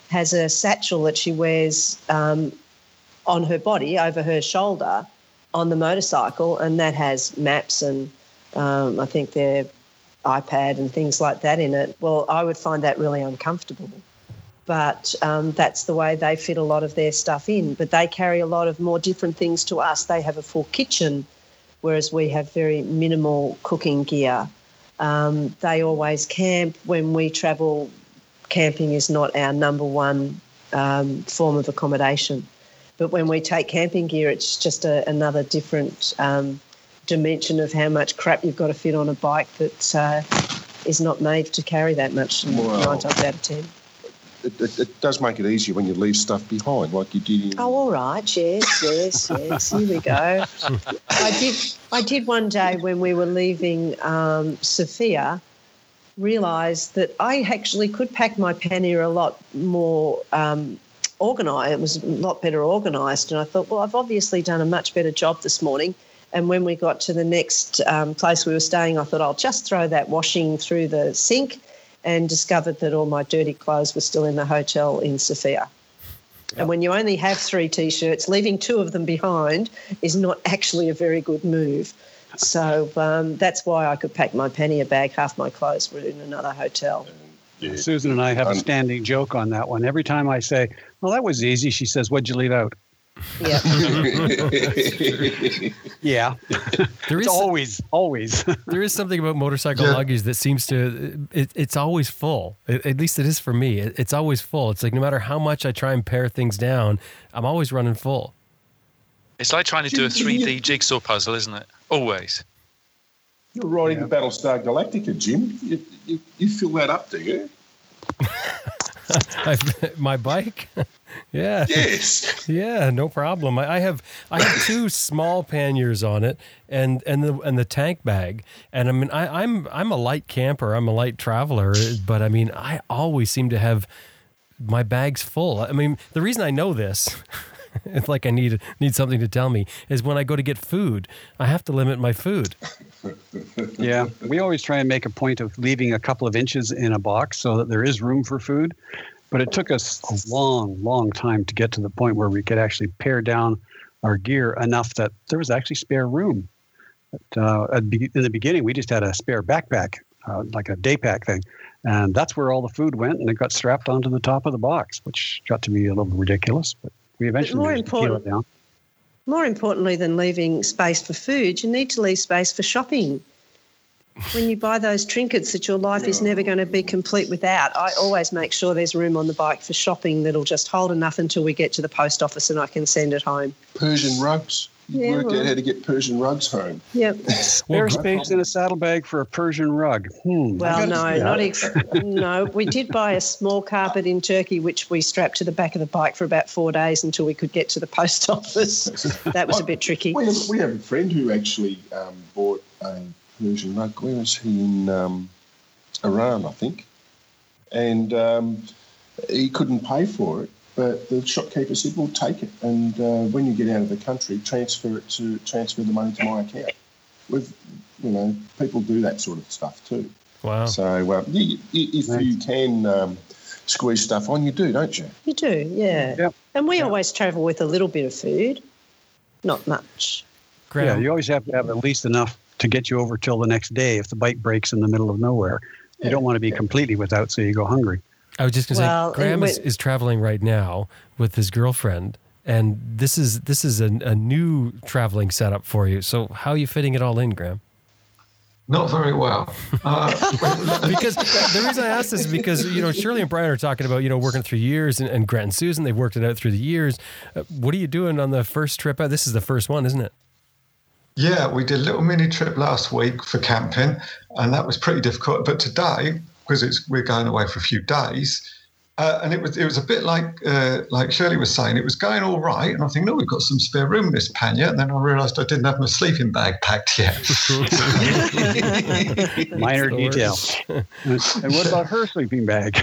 has a satchel that she wears um, on her body over her shoulder on the motorcycle, and that has maps and um, I think their iPad and things like that in it. Well, I would find that really uncomfortable but um, that's the way they fit a lot of their stuff in. But they carry a lot of more different things to us. They have a full kitchen, whereas we have very minimal cooking gear. Um, they always camp. When we travel, camping is not our number one um, form of accommodation. But when we take camping gear, it's just a, another different um, dimension of how much crap you've got to fit on a bike that uh, is not made to carry that much well, nine times out of ten it, it, it, does make it easier when you leave stuff behind, like you did. In... Oh, all right. Yes, yes, yes. Here we go. I did. I did one day when we were leaving um, Sofia. Realise that I actually could pack my pannier a lot more um, organised. It was a lot better organised, and I thought, well, I've obviously done a much better job this morning. And when we got to the next um, place we were staying, I thought I'll just throw that washing through the sink and discovered that all my dirty clothes were still in the hotel in Sofia. Yep. And when you only have three t shirts, leaving two of them behind is not actually a very good move. So um, that's why I could pack my pannier bag. Half my clothes were in another hotel. Susan and I have a standing joke on that one. Every time I say, Well, that was easy, she says, What'd you leave out? Yeah. yeah. There is always, always. there is something about motorcycle yeah. luggage that seems to, it, it's always full. It, at least it is for me. It, it's always full. It's like no matter how much I try and pare things down, I'm always running full. It's like trying to do a 3D jigsaw puzzle, isn't it? Always. You're riding yeah. the Battlestar Galactica, Jim. You, you, you fill that up, do you? my bike. Yeah. Yes. Yeah, no problem. I, I, have I have two small panniers on it, and and the and the tank bag. And I mean, I, I'm I'm a light camper. I'm a light traveler, but I mean, I always seem to have my bags full. I mean, the reason I know this. it's like I need need something to tell me is when I go to get food, I have to limit my food. yeah, we always try and make a point of leaving a couple of inches in a box so that there is room for food. But it took us a long, long time to get to the point where we could actually pare down our gear enough that there was actually spare room. But, uh, in the beginning, we just had a spare backpack, uh, like a day pack thing. And that's where all the food went, and it got strapped onto the top of the box, which got to be a little ridiculous. But we eventually more important, it down. More importantly than leaving space for food, you need to leave space for shopping when you buy those trinkets that your life is never going to be complete without, I always make sure there's room on the bike for shopping that'll just hold enough until we get to the post office and I can send it home. Persian rugs. You yeah, worked well, out how to get Persian rugs home. Yep. Spare space in a saddlebag for a Persian rug. Hmm. Well, no, not ex- no. We did buy a small carpet in Turkey, which we strapped to the back of the bike for about four days until we could get to the post office. That was a bit tricky. We have, we have a friend who actually um, bought a Persian rug. Where was he in um, Iran, I think? And um, he couldn't pay for it. But the shopkeeper said, "Well, take it, and uh, when you get out of the country, transfer it to transfer the money to my account." With you know, people do that sort of stuff too. Wow. So uh, if you can um, squeeze stuff on, you do, don't you? You do, yeah. Yep. And we Yeah. always travel with a little bit of food, not much. Graham, Yeah, you always have to have at least enough to get you over till the next day if the bike breaks in the middle of nowhere. You don't want to be completely without, so you go hungry. I was just going to Well, say, Graham and is, when- is traveling right now with his girlfriend, and this is this is a, a new traveling setup for you. So how are you fitting it all in, Graham? Not very well. Uh, because the reason I asked this is because you know Shirley and Brian are talking about you know working through years, and, and Grant and Susan they've worked it out through the years. Uh, what are you doing on the first trip out? This is the first one, isn't it? Yeah, we did a little mini trip last week for camping, and that was pretty difficult. But today, because it's we're going away for a few days, uh, and it was it was a bit like uh, like Shirley was saying, it was going all right, and I think, no, we've got some spare room in this pannier, and then I realised I didn't have my sleeping bag packed yet. Minor the detail. and what about her sleeping bag?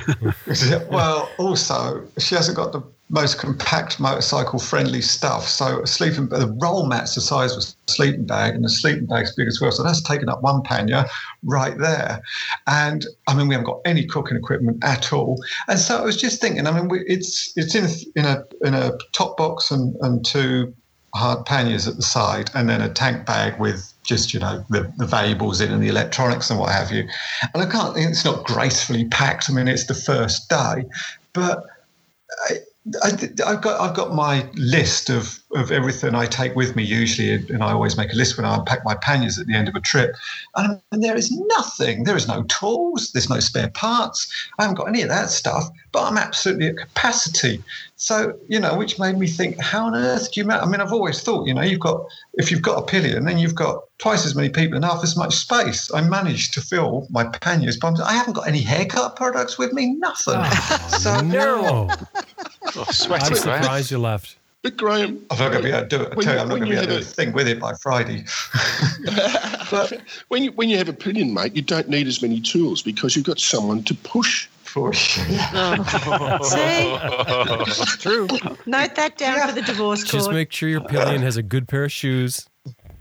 well, also she hasn't got the most compact motorcycle friendly stuff. So a sleeping the roll mat's the size of a sleeping bag, and the sleeping bag's big as well. So that's taken up one pannier right there. And I mean, we haven't got any cooking equipment at all. And so I was just thinking. I mean, we, it's it's in in a in a top box and and two hard panniers at the side, and then a tank bag with just you know the, the valuables in and the electronics and what have you. And I can't. It's not gracefully packed. I mean, it's the first day, but. I, I, have got I've got my list of, of everything I take with me usually, and I always make a list when I unpack my panniers at the end of a trip. And, and there is nothing. There is no tools. There's no spare parts. I haven't got any of that stuff. But I'm absolutely at capacity. So you know, which made me think, how on earth do you? Ma-? I mean, I've always thought, you know, you've got if you've got a pillion, then you've got twice as many people and half as much space. I managed to fill my panniers, but I haven't got any haircut products with me. Nothing. Ah, so no, Oh, sweaty, I'm surprised you left. But Graham, I'm not going to be able to do it. I When tell you, you- I'm not going to be able to do a thing with it by Friday. but when you when you have a pillion, mate, you don't need as many tools because you've got someone to push. for you. See, True. note that down for the divorce court. Just make sure your pillion has a good pair of shoes,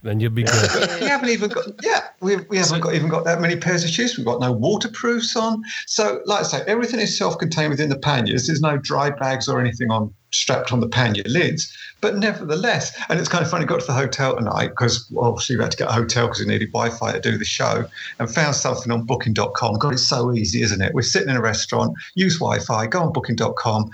then you'll be good. we haven't even got yeah we, we haven't got even got that many pairs of shoes. We've got no waterproofs on. So like i say everything is self-contained within the panniers. There's no dry bags or anything on strapped on the pannier lids. But nevertheless and it's kind of funny got to the hotel tonight because obviously we had to get a hotel because we needed wi-fi to do the show and found something on booking.com god it's so easy isn't it? We're sitting in a restaurant use wi-fi go on booking.com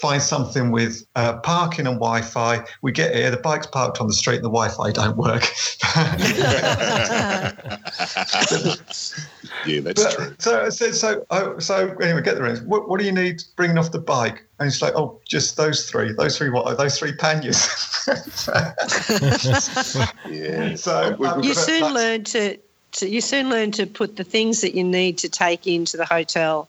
find something with uh, parking and Wi-Fi. We get here, the bike's parked on the street, and the Wi-Fi don't work. Yeah, that's But- true. So I said, so, oh, so anyway, get the rings. What, what do you need bringing off the bike? And it's like, oh, just those three. Those three what? Those three panniers. Yeah. so um, you soon learn to, to you soon learn to put the things that you need to take into the hotel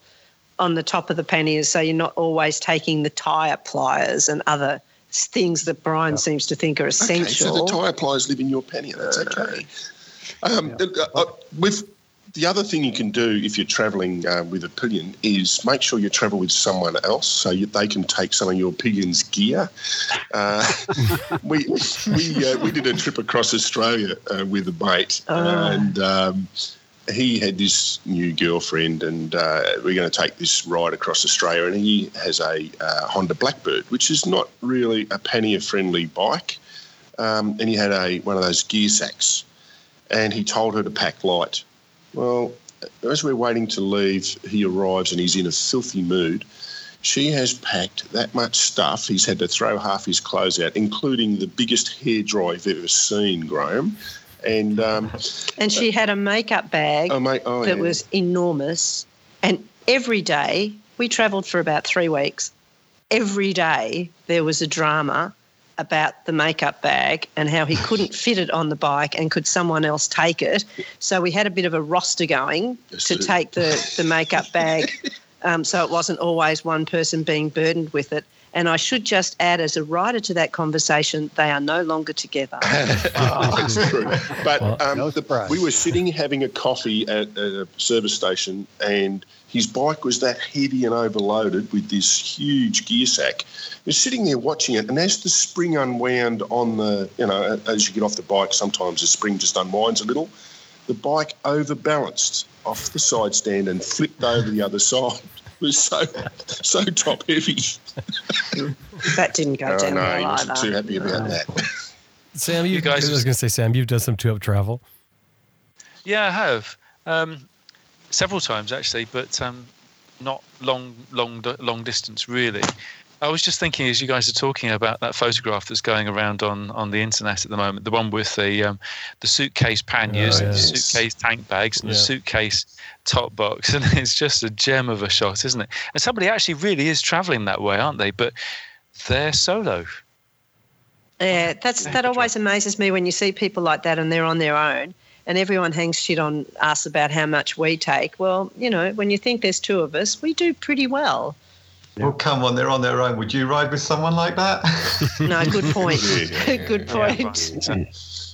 on the top of the panniers so you're not always taking the tyre pliers and other things that Brian seems to think are essential. Okay, essential. so the tyre pliers live in your pannier. That's okay. Um, uh, uh, with the other thing you can do if you're travelling uh, with a pillion is make sure you travel with someone else so you, they can take some of your pillion's gear. Uh, we we uh, we did a trip across Australia uh, with a mate, Oh. and um, he had this new girlfriend, and uh, we're going to take this ride across Australia. And he has a uh, Honda Blackbird, which is not really a pannier-friendly bike. Um, and he had a one of those gear sacks, and he told her to pack light. Well, as we're waiting to leave, he arrives and he's in a filthy mood. She has packed that much stuff. He's had to throw half his clothes out, including the biggest hairdryer you've ever seen, Graham. And um, and she had a makeup bag oh oh that yeah. was enormous. And every day, we travelled for about three weeks. Every day, there was a drama about the makeup bag and how he couldn't fit it on the bike and could someone else take it. So we had a bit of a roster going Yes, to take the, the makeup bag um, so it wasn't always one person being burdened with it. And I should just add, as a writer to that conversation, they are no longer together. That's true. But Well, um, no the- surprise. we were sitting having a coffee at a service station, and his bike was that heavy and overloaded with this huge gear sack. He was sitting there watching it, and as the spring unwound on the, you know, as you get off the bike, sometimes the spring just unwinds a little. The bike overbalanced off the side stand and flipped over the other side. It was so so top heavy. That didn't go Oh down no, he well wasn't either. too happy about that. Sam, you, You guys- I was going to say, Sam, you've done some two up travel. Yeah, I have um, several times actually, but um, not long, long, long distance really. I was just thinking as you guys are talking about that photograph that's going around on, on the internet at the moment, the one with the um, the suitcase panniers, Oh, and the suitcase tank bags, and the suitcase top box, and it's just a gem of a shot, isn't it? And somebody actually really is travelling that way, aren't they? But they're solo. Yeah, that's that always amazes me when you see people like that and they're on their own and everyone hangs shit on us about how much we take. Well, you know, when you think there's two of us, we do pretty well. Well, come on, they're on their own. Would you ride with someone like that? No, good point. Yeah, good Yeah, point. right.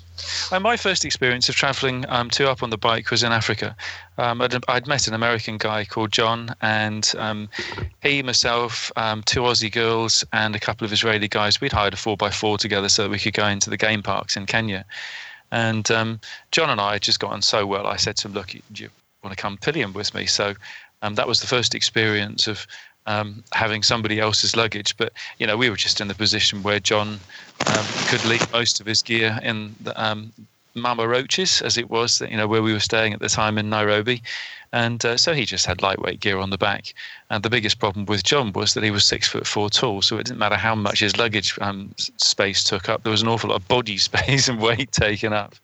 Uh, my first experience of travelling um, two up on the bike was in Africa. Um, I'd, I'd met an American guy called John, and um, he, myself, um, two Aussie girls, and a couple of Israeli guys. We'd hired a four by four together so that we could go into the game parks in Kenya. And um, John and I had just gotten so well. I said to him, "Look, do you want to come pillion with me?" So um, that was the first experience of um, having somebody else's luggage. But you know, we were just in the position where John um, could leave most of his gear in the um, Mama Roche's, as it was, you know, where we were staying at the time in Nairobi. And uh, so he just had lightweight gear on the back. And the biggest problem with John was that he was six foot four tall, so it didn't matter how much his luggage um, space took up. There was an awful lot of body space and weight taken up.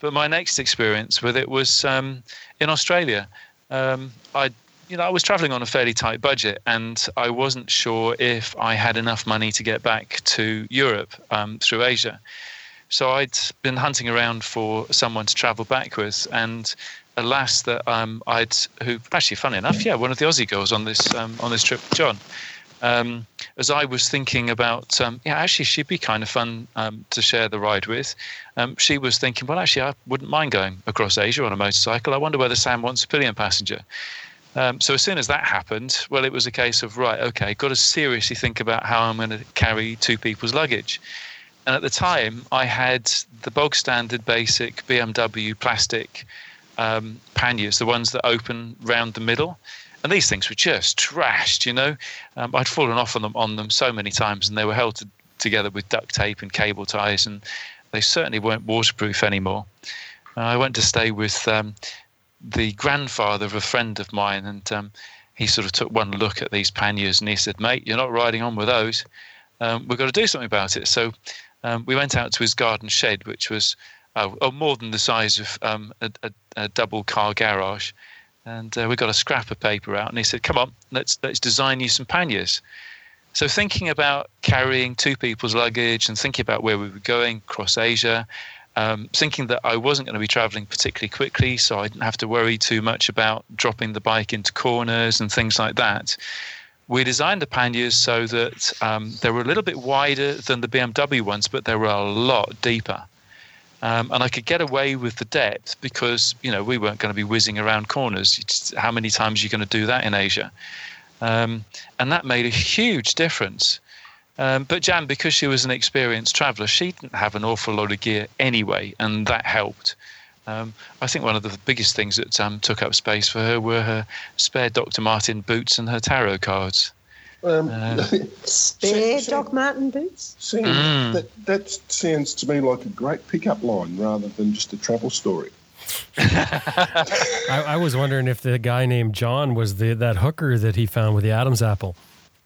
But my next experience with it was um, in Australia. Um, I, you know, I was traveling on a fairly tight budget, and I wasn't sure if I had enough money to get back to Europe um, through Asia. So I'd been hunting around for someone to travel back with, and alas, that um, I'd who actually, funny enough, yeah, one of the Aussie girls on this um, on this trip, John. Um, as I was thinking about, um, yeah, actually, she'd be kind of fun um, to share the ride with. Um, she was thinking, well, actually, I wouldn't mind going across Asia on a motorcycle. I wonder whether Sam wants a pillion passenger. Um, so as soon as that happened, well, it was a case of right, okay, got to seriously think about how I'm going to carry two people's luggage. And at the time, I had the bog standard basic BMW plastic um, panniers, the ones that open round the middle. And these things were just trashed, you know. Um, I'd fallen off on them on them so many times, and they were held to, together with duct tape and cable ties, and they certainly weren't waterproof anymore. Uh, I went to stay with um, the grandfather of a friend of mine, and um, he sort of took one look at these panniers, and he said, "Mate, you're not riding on with those. Um, we've got to do something about it." So um, we went out to his garden shed, which was oh, oh, more than the size of um, a, a, a double car garage. And uh, we got a scrap of paper out, and he said, "Come on, let's let's design you some panniers." So thinking about carrying two people's luggage and thinking about where we were going across Asia, um, thinking that I wasn't going to be traveling particularly quickly, so I didn't have to worry too much about dropping the bike into corners and things like that. We designed the panniers so that um, they were a little bit wider than the BMW ones, but they were a lot deeper. Um, and I could get away with the depth because you know we weren't going to be whizzing around corners. How many times are you going to do that in Asia? Um, and that made a huge difference. Um, but Jan, because she was an experienced traveller, she didn't have an awful lot of gear anyway, and that helped. Um, I think one of the biggest things that um, took up space for her were her spare Dr. Martens boots and her tarot cards. Um, Uh, Spare Sam- Doc Martens boots? Sam, Mm. that, that sounds to me like a great pickup line rather than just a travel story. I, I was wondering if the guy named John was the that hooker that he found with the Adam's apple.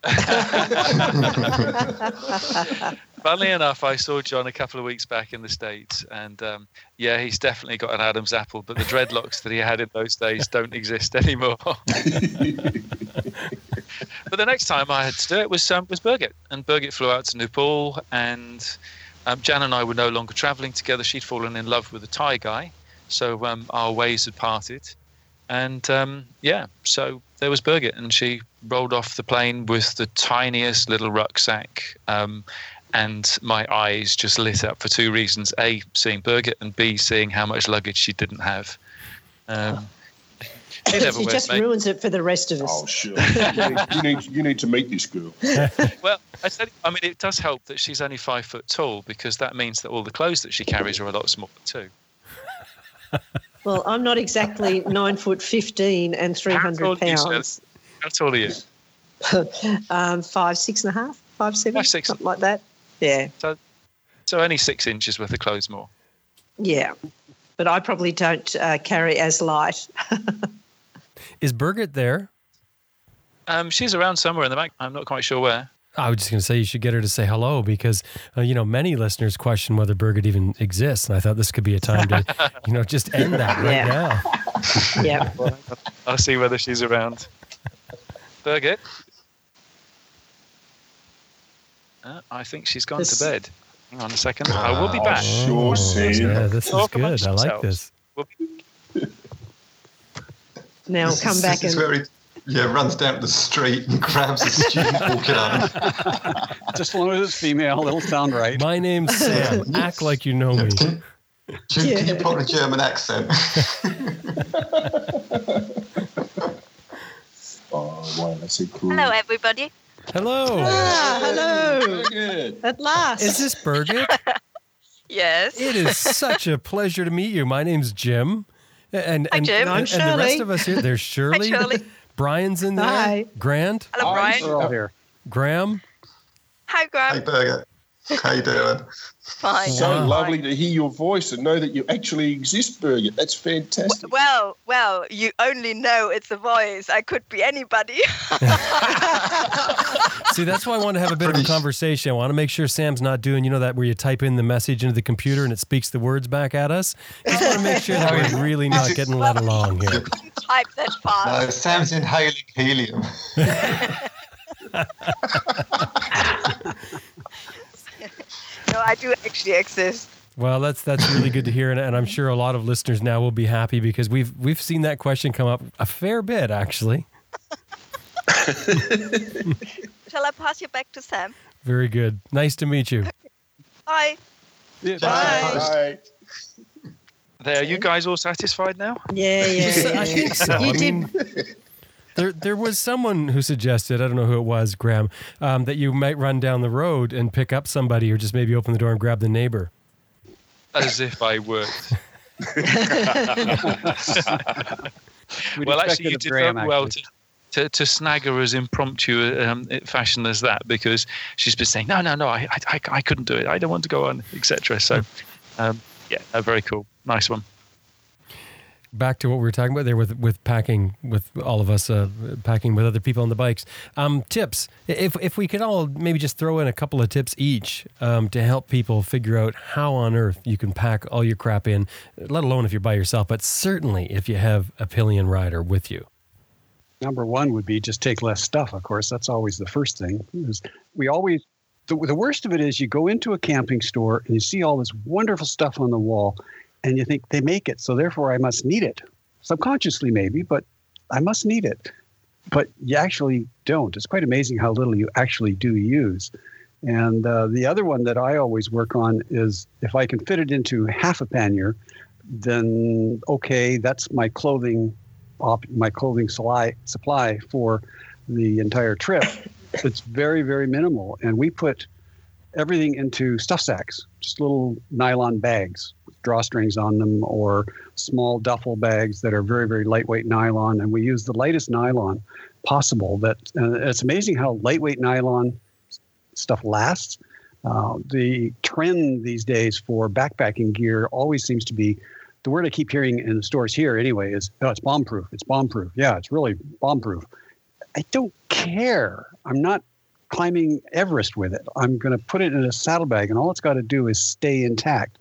Funnily enough, I saw John a couple of weeks back in the States, and um, yeah, he's definitely got an Adam's apple, but the dreadlocks that he had in those days don't exist anymore. but the next time I had to do it was um, was Birgit, and Birgit flew out to Nepal, and um, Jan and I were no longer traveling together. She'd fallen in love with a Thai guy, so um, our ways had parted. And um, yeah, so there was Birgit, and she rolled off the plane with the tiniest little rucksack. Um, and my eyes just lit up for two reasons: a, seeing Birgit, and b, seeing how much luggage she didn't have. Um, it just ruins it for the rest of us. Oh, sure. you, need, you, need, you need to meet this girl. well, I said, I mean, it does help that she's only five foot tall because that means that all the clothes that she carries are a lot smaller too. Well, I'm not exactly nine foot fifteen and three hundred pounds. How tall are you? um, five, six and a half, five, seven, five, six. something like that. Yeah. So, so only six inches worth of clothes more. Yeah, but I probably don't uh, carry as light. Is Birgit there? Um, she's around somewhere in the back. I'm not quite sure where. I was just going to say you should get her to say hello because uh, you know many listeners question whether Birgit even exists, and I thought this could be a time to you know just end that right yeah. now. yeah. Well, I'll see whether she's around. Birgit. Uh, I think she's gone this... to bed. Hang on a second. I will be back. Oh, sure, yeah, this is good. I like this. now come back and. Very, yeah, runs down the street and grabs a student walking on. Just as long as it's female, it'll sound right. My name's Sam. Act like you know me. Can, can, yeah. can you put on a German accent? oh, wow, that's so cool. Hello, everybody. Hello. Ah, hello. Good. At last. Is this Birgit? yes. It is such a pleasure to meet you. My name's Jim. And, Hi, and, Jim. and, and the rest of us here, there's Shirley. Hi, Shirley. Brian's in there. Hi. Grant. Hello, Brian. We're all here. Graham. Hi, Graham. Hey, Birgit. How you doing? Fine. So fine. lovely to hear your voice and know that you actually exist, Birgit. That's fantastic. Well, well, you only know it's a voice. I could be anybody. See, that's why I want to have a bit of a conversation. I want to make sure Sam's not doing, you know, that where you type in the message into the computer and it speaks the words back at us. Just want to make sure that we're really not getting led along here. Type that fast. No, Sam's inhaling helium. no, I do actually exist. Well, that's that's really good to hear, and, and, I'm sure a lot of listeners now will be happy because we've we've seen that question come up a fair bit, actually. Shall I pass you back to Sam? Very good. Nice to meet you. Bye. Yeah, bye. Bye. There, are you guys all satisfied now? Yeah, yeah. I think so. You I mean, there, there was someone who suggested, I don't know who it was, Graham, um, that you might run down the road and pick up somebody or just maybe open the door and grab the neighbor. As if I worked. well, actually, you did very well to, to, to snag her as impromptu um, fashion as that because she's been saying, no, no, no, I, I, I couldn't do it. I don't want to go on, etc. So, um, yeah, very cool. Nice one back to what we were talking about there with with packing with all of us uh, packing with other people on the bikes. Um, tips, if if we could all maybe just throw in a couple of tips each um, to help people figure out how on earth you can pack all your crap in, let alone if you're by yourself, but certainly if you have a pillion rider with you. Number one would be just take less stuff. Of course, that's always the first thing. We always the, the worst of it is you go into a camping store and you see all this wonderful stuff on the wall and you think they make it, so therefore I must need it. Subconsciously, maybe, but I must need it. But you actually don't. It's quite amazing how little you actually do use. And uh, the other one that I always work on is if I can fit it into half a pannier, then okay, that's my clothing, op- my clothing supply supply for the entire trip. It's very very minimal, and we put everything into stuff sacks, just little nylon bags drawstrings on them or small duffel bags that are very, very lightweight nylon. And we use the lightest nylon possible. That uh, It's amazing how lightweight nylon stuff lasts. Uh, the trend these days for backpacking gear always seems to be the word I keep hearing in the stores here anyway is, oh, it's bomb proof. It's bomb proof. Yeah, it's really bomb proof. I don't care. I'm not climbing Everest with it. I'm going to put it in a saddlebag, and all it's got to do is stay intact.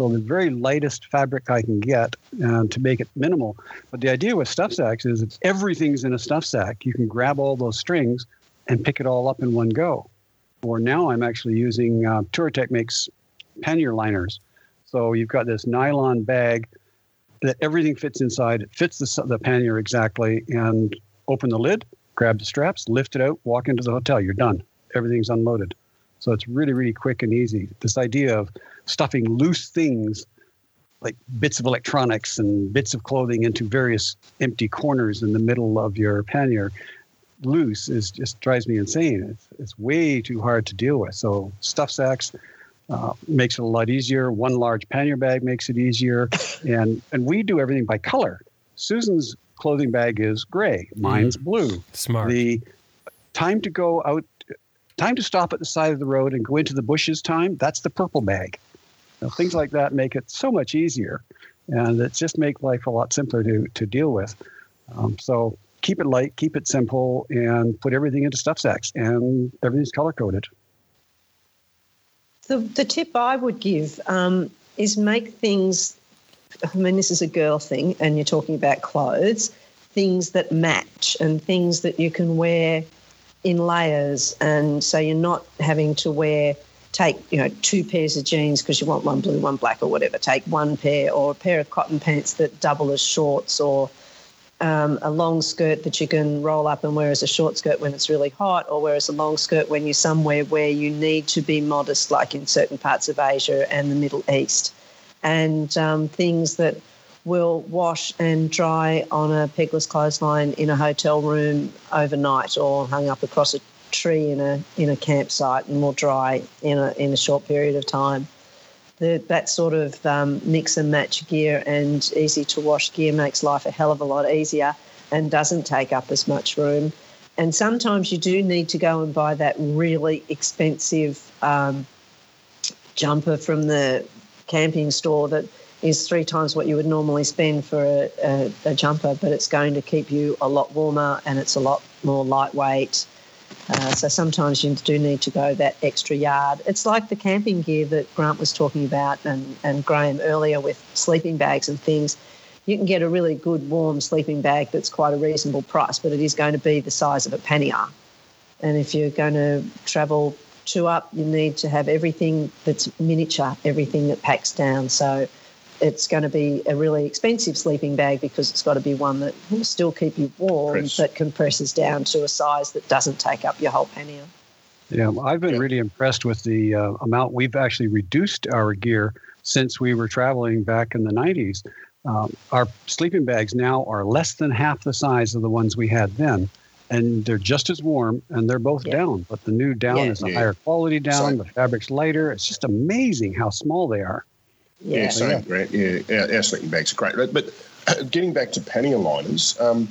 So the very lightest fabric I can get uh, to make it minimal. But the idea with stuff sacks is if everything's in a stuff sack, you can grab all those strings and pick it all up in one go. Or now I'm actually using uh, Touratech makes pannier liners. So you've got this nylon bag that everything fits inside. It fits the, the pannier exactly. And open the lid, grab the straps, lift it out, walk into the hotel. You're done. Everything's unloaded. So it's really, really quick and easy. This idea of stuffing loose things like bits of electronics and bits of clothing into various empty corners in the middle of your pannier loose is just drives me insane. It's, it's way too hard to deal with. So stuff sacks uh, makes it a lot easier. One large pannier bag makes it easier, and and we do everything by color. Susan's clothing bag is gray. Mine's mm. blue. Smart. The time to go out, time to stop at the side of the road and go into the bushes. Time that's the purple bag. Know, things like that make it so much easier, and it just make life a lot simpler to to deal with. Um, so keep it light, keep it simple, and put everything into stuff sacks, and everything's color coded. The the tip I would give um, is make things. I mean, this is a girl thing, and you're talking about clothes, things that match, and things that you can wear in layers, and so you're not having to wear take you know two pairs of jeans because you want one blue, one black, or whatever. Take one pair or a pair of cotton pants that double as shorts, or um, a long skirt that you can roll up and wear as a short skirt when it's really hot, or wear as a long skirt when you're somewhere where you need to be modest, like in certain parts of Asia and the Middle East, and um, things that will wash and dry on a pegless clothesline in a hotel room overnight or hung up across a tree in a in a campsite and will dry in a in a short period of time. The, that sort of um, mix and match gear and easy to wash gear makes life a hell of a lot easier and doesn't take up as much room. And sometimes you do need to go and buy that really expensive um, jumper from the camping store that is three times what you would normally spend for a, a, a, jumper, but it's going to keep you a lot warmer and it's a lot more lightweight uh, so sometimes you do need to go that extra yard. It's like the camping gear that Grant was talking about and, and Graham earlier with sleeping bags and things. You can get a really good warm sleeping bag that's quite a reasonable price, but it is going to be the size of a pannier. And if you're going to travel two up, you need to have everything that's miniature, everything that packs down. So it's going to be a really expensive sleeping bag because it's got to be one that will still keep you warm Press. but compresses down to a size that doesn't take up your whole pannier. Yeah, I've been really impressed with the uh, amount we've actually reduced our gear since we were traveling back in the 90s. Um, our sleeping bags now are less than half the size of the ones we had then, and they're just as warm, and they're both yeah. down. But the new down yeah. is a yeah. higher quality down. The fabric's lighter. It's just amazing how small they are. Yeah, yeah same, yeah. Grant. Yeah, our, our sleeping bags are great. But, but getting back to pannier liners, um,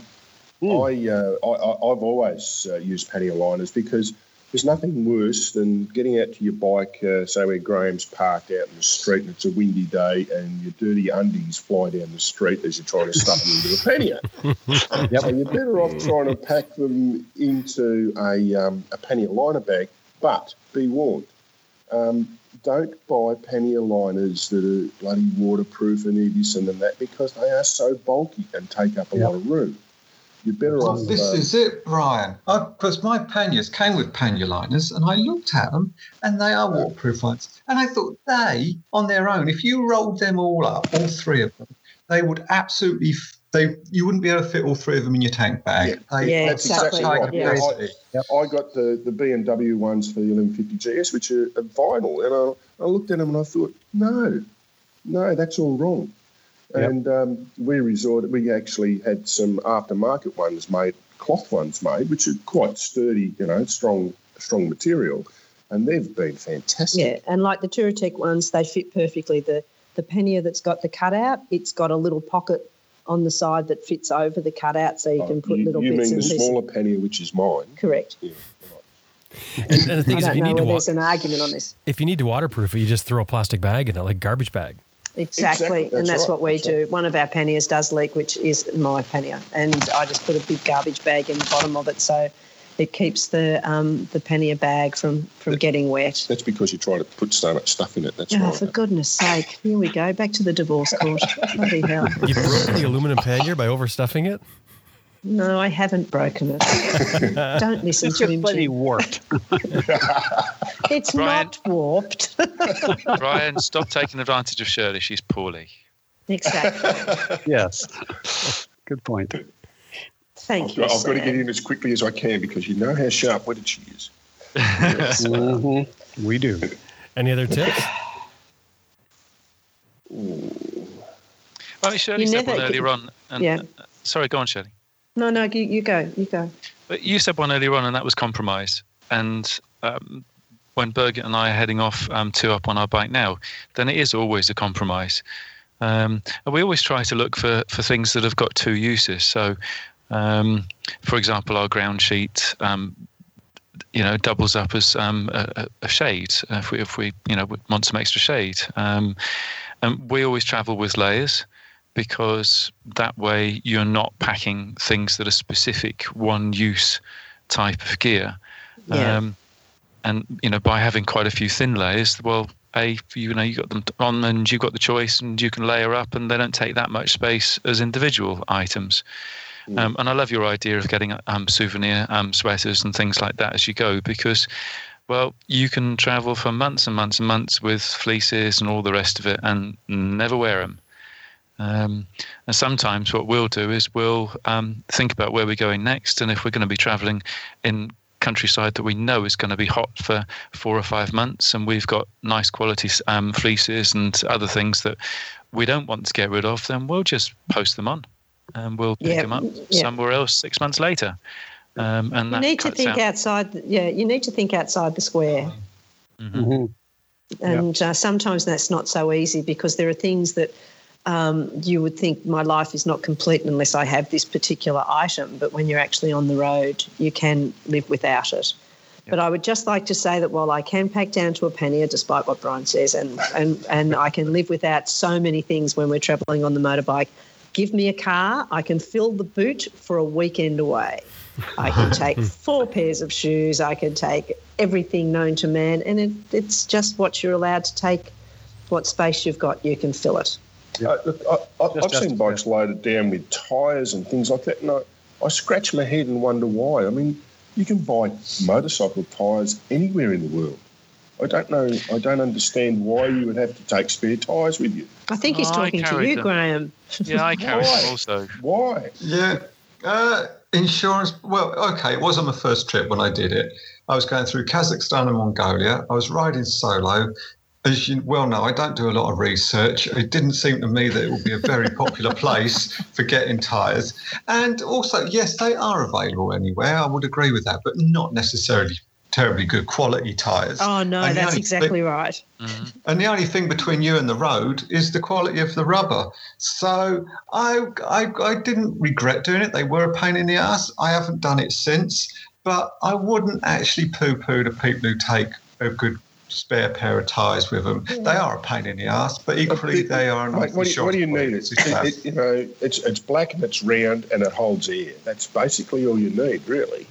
mm. I, uh, I, have always uh, used pannier liners because there's nothing worse than getting out to your bike, uh, say where Graham's parked out in the street and it's a windy day and your dirty undies fly down the street as you're trying to stuff them into a pannier. yep. So you're better off trying to pack them into a, um, a pannier liner bag, but be warned. Um, don't buy pannier liners that are bloody waterproof and this and that because they are so bulky and take up a yep. lot of room. You're better well, off. This uh, is it, Brian. Because my panniers came with pannier liners, and I looked at them, and they are waterproof ones. And I thought they, on their own, if you rolled them all up, all three of them, they would absolutely they you wouldn't be able to fit all three of them in your tank bag. Yeah, they, yeah that's exactly right. Yeah. I, I, got the, the BMW ones for the 1150 GS, which are, are vinyl, and I, I, looked at them and I thought, no, no, that's all wrong. Yep. And um, we resorted. We actually had some aftermarket ones made, cloth ones made, which are quite sturdy, you know, strong, strong material, and they've been fantastic. Yeah, and like the Touratech ones, they fit perfectly. The the pannier that's got the cutout, it's got a little pocket on the side that fits over the cutout, so you oh, can put you, little you bits. You mean the smaller pannier, which is mine? Correct. Yeah. And, and, the thing I is, if you need to, wa- there's an argument on this. If you need to waterproof it, you just throw a plastic bag in it, like garbage bag. Exactly, exactly. That's and that's right. what we that's do. Right. One of our panniers does leak, which is my pannier, and I just put a big garbage bag in the bottom of it, so it keeps the um, the pannier bag from from that, getting wet. That's because you try to put so much stuff in it. That's oh, right. for goodness sake! Here we go, back to the divorce court. Bloody hell! You broke the aluminum pannier by overstuffing it. No, I haven't broken it. Don't listen it's to him. It's warped. it's Brian, not warped. Brian, stop taking advantage of Shirley. She's poorly. Exactly. yes. Good point. Thank I've, you. got, I've got to get in as quickly as I can because you know how sharp witted she is. Mhm. We do. Any other tips? Well, Shirley You said never one get- earlier on. And, Yeah. uh, sorry, go on, Shirley. No, no, you, you go. You go. But you said one earlier on, and that was compromise. And um, when Birgit and I are heading off um, two up on our bike now, then it is always a compromise. Um, and we always try to look for, for things that have got two uses. So, um, for example, our ground sheet, um, you know, doubles up as um, a, a- shade if we, if we, you know, want some extra shade. Um, and we always travel with layers because that way you're not packing things that are specific one use type of gear. Yeah. Um, and you know, by having quite a few thin layers, well, a you know you got them on and you've got the choice, and you can layer up, and they don't take that much space as individual items. Um, and I love your idea of getting um, souvenir um, sweaters and things like that as you go because, well, you can travel for months and months and months with fleeces and all the rest of it and never wear them. Um, and sometimes what we'll do is we'll um, think about where we're going next, and if we're going to be traveling in countryside that we know is going to be hot for four or five months, and we've got nice quality um, fleeces and other things that we don't want to get rid of, then we'll just post them on, and we'll pick Yeah, them up yeah. somewhere else six months later. Um, and You that need to think out. outside. the- Yeah, you need to think outside the square. Mhm. Mhm. And uh, sometimes that's not so easy because there are things that um, you would think my life is not complete unless I have this particular item. But when you're actually on the road, you can live without it. But I would just like to say that while I can pack down to a pannier, despite what Brian says, and, and, and I can live without so many things when we're travelling on the motorbike, give me a car, I can fill the boot for a weekend away. I can take four pairs of shoes. I can take everything known to man, and it, it's just what you're allowed to take. What space you've got, you can fill it. I, uh, look, I, I, Just I've seen justify. bikes loaded down with tyres and things like that, and I, I scratch my head and wonder why. I mean, you can buy motorcycle tyres anywhere in the world. I don't know. I don't understand why you would have to take spare tyres with you. I think he's Oh, talking to you, them. Graham. Yeah, I carry Why? them also. Why? Yeah. Uh, insurance. Well, okay. It was on my first trip when I did it. I was going through Kazakhstan and Mongolia. I was riding solo. As you well know, I don't do a lot of research. It didn't seem to me that it would be a very popular place for getting tyres. And also, yes, they are available anywhere. I would agree with that, but not necessarily terribly good quality tyres. Oh no, And that's exactly thing- right. Mhm. and the only thing between you and the road is the quality of the rubber. So I, I, I didn't regret doing it. They were a pain in the ass. I haven't done it since, but I wouldn't actually poo-poo the people who take a good spare pair of tyres with them. They are a pain in the ass, but equally they are. an Mate, what, do you, what do you need? It's, to it, you know, it's it's black and it's round and it holds air. That's basically all you need, really.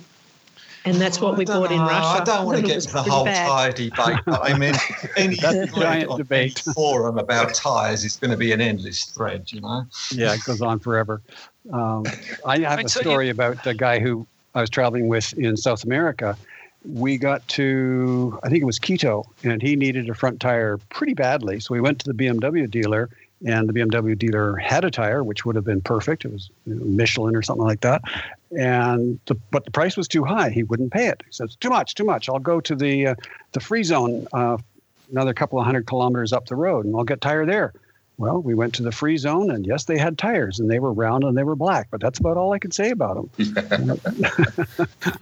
And that's what we don't bought in know. Russia. I don't want to get was into the whole bad. tyre debate. But I mean, any That's giant on debate. forum about tyres is going to be an endless thread, you know. Yeah, it goes on forever. Um, I have a so you- story about a guy who I was traveling with in South America. We got to, I think it was Quito, and he needed a front tire pretty badly. So we went to the BMW dealer, and the BMW dealer had a tire, which would have been perfect. It was you know, Michelin or something like that. And the, but the price was too high. He wouldn't pay it. He says, "Too much, too much. I'll go to the uh, the free zone, uh, another couple of hundred kilometers up the road, and I'll get tire there." Well, we went to the free zone, and yes, they had tires, and they were round and they were black. But that's about all I could say about them.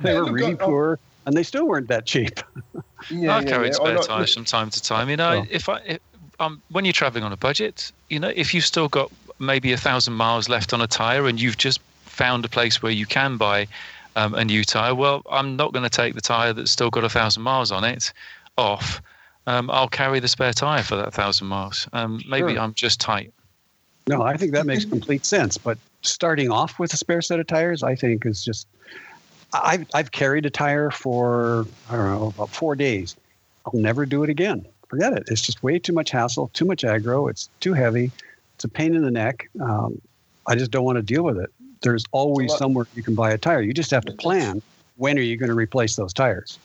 they were really I- I- poor, and they still weren't that cheap. Yeah, I've yeah, carried yeah. spare tires from time to time. You know, Well. if I, if, um, when you're traveling on a budget, you know, if you've still got maybe a thousand miles left on a tire and you've just found a place where you can buy um, a new tire, well, I'm not going to take the tire that's still got a thousand miles on it off. Um, I'll carry the spare tire for that thousand miles. Um, maybe Sure. I'm just tight. No, I think that makes complete sense. But starting off with a spare set of tires, I think is just. I've I've carried a tire for I don't know about four days. I'll never do it again. Forget it. It's just way too much hassle, too much aggro. It's too heavy. It's a pain in the neck. Um, I just don't want to deal with it. There's always Well, somewhere you can buy a tire. You just have to plan when are you going to replace those tires.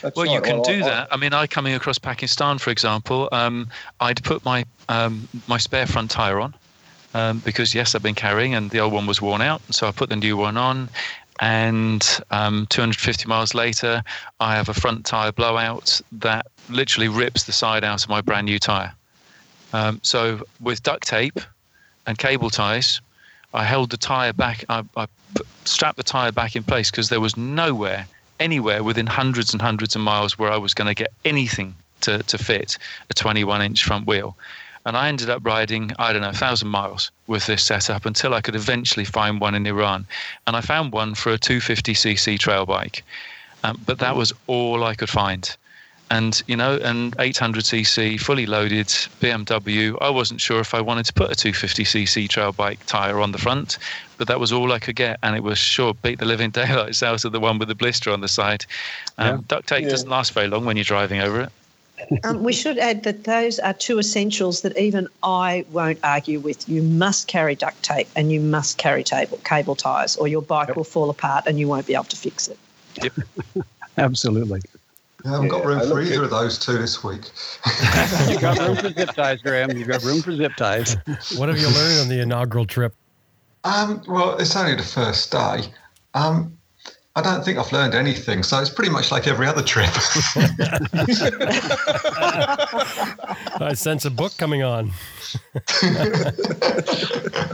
That's Well, you can I- do I- that. I mean, I coming across Pakistan, for example, um, I'd put my um, my spare front tire on, um, because yes, I've been carrying, and the old one was worn out, so I put the new one on. And um, 250 miles later, I have a front tire blowout that literally rips the side out of my brand new tire. Um, so with duct tape and cable ties, I held the tire back. I, I strapped the tire back in place because there was nowhere, anywhere within hundreds and hundreds of miles where I was going to get anything to, to fit a 21 inch front wheel. And I ended up riding, I don't know, a thousand miles with this setup until I could eventually find one in Iran. And I found one for a 250cc trail bike. Um, but that was all I could find and you know an 800cc fully loaded BMW I wasn't sure if I wanted to put a 250cc trail bike tire on the front but that was all I could get and it was sure beat the living daylights out of the one with the blister on the side um, yeah. duct tape yeah. doesn't last very long when you're driving over it um, we should add that those are two essentials that even I won't argue with. You must carry duct tape and you must carry table, cable ties, or your bike yep. will fall apart and you won't be able to fix it. Yep. Absolutely. I haven't yeah, got room for either at... of those two this week. You've got room for zip ties, Graham. You've got room for zip ties. What have you learned on the inaugural trip? Um, well, it's only the first day. Um, I don't think I've learned anything, so it's pretty much like every other trip. I sense a book coming on.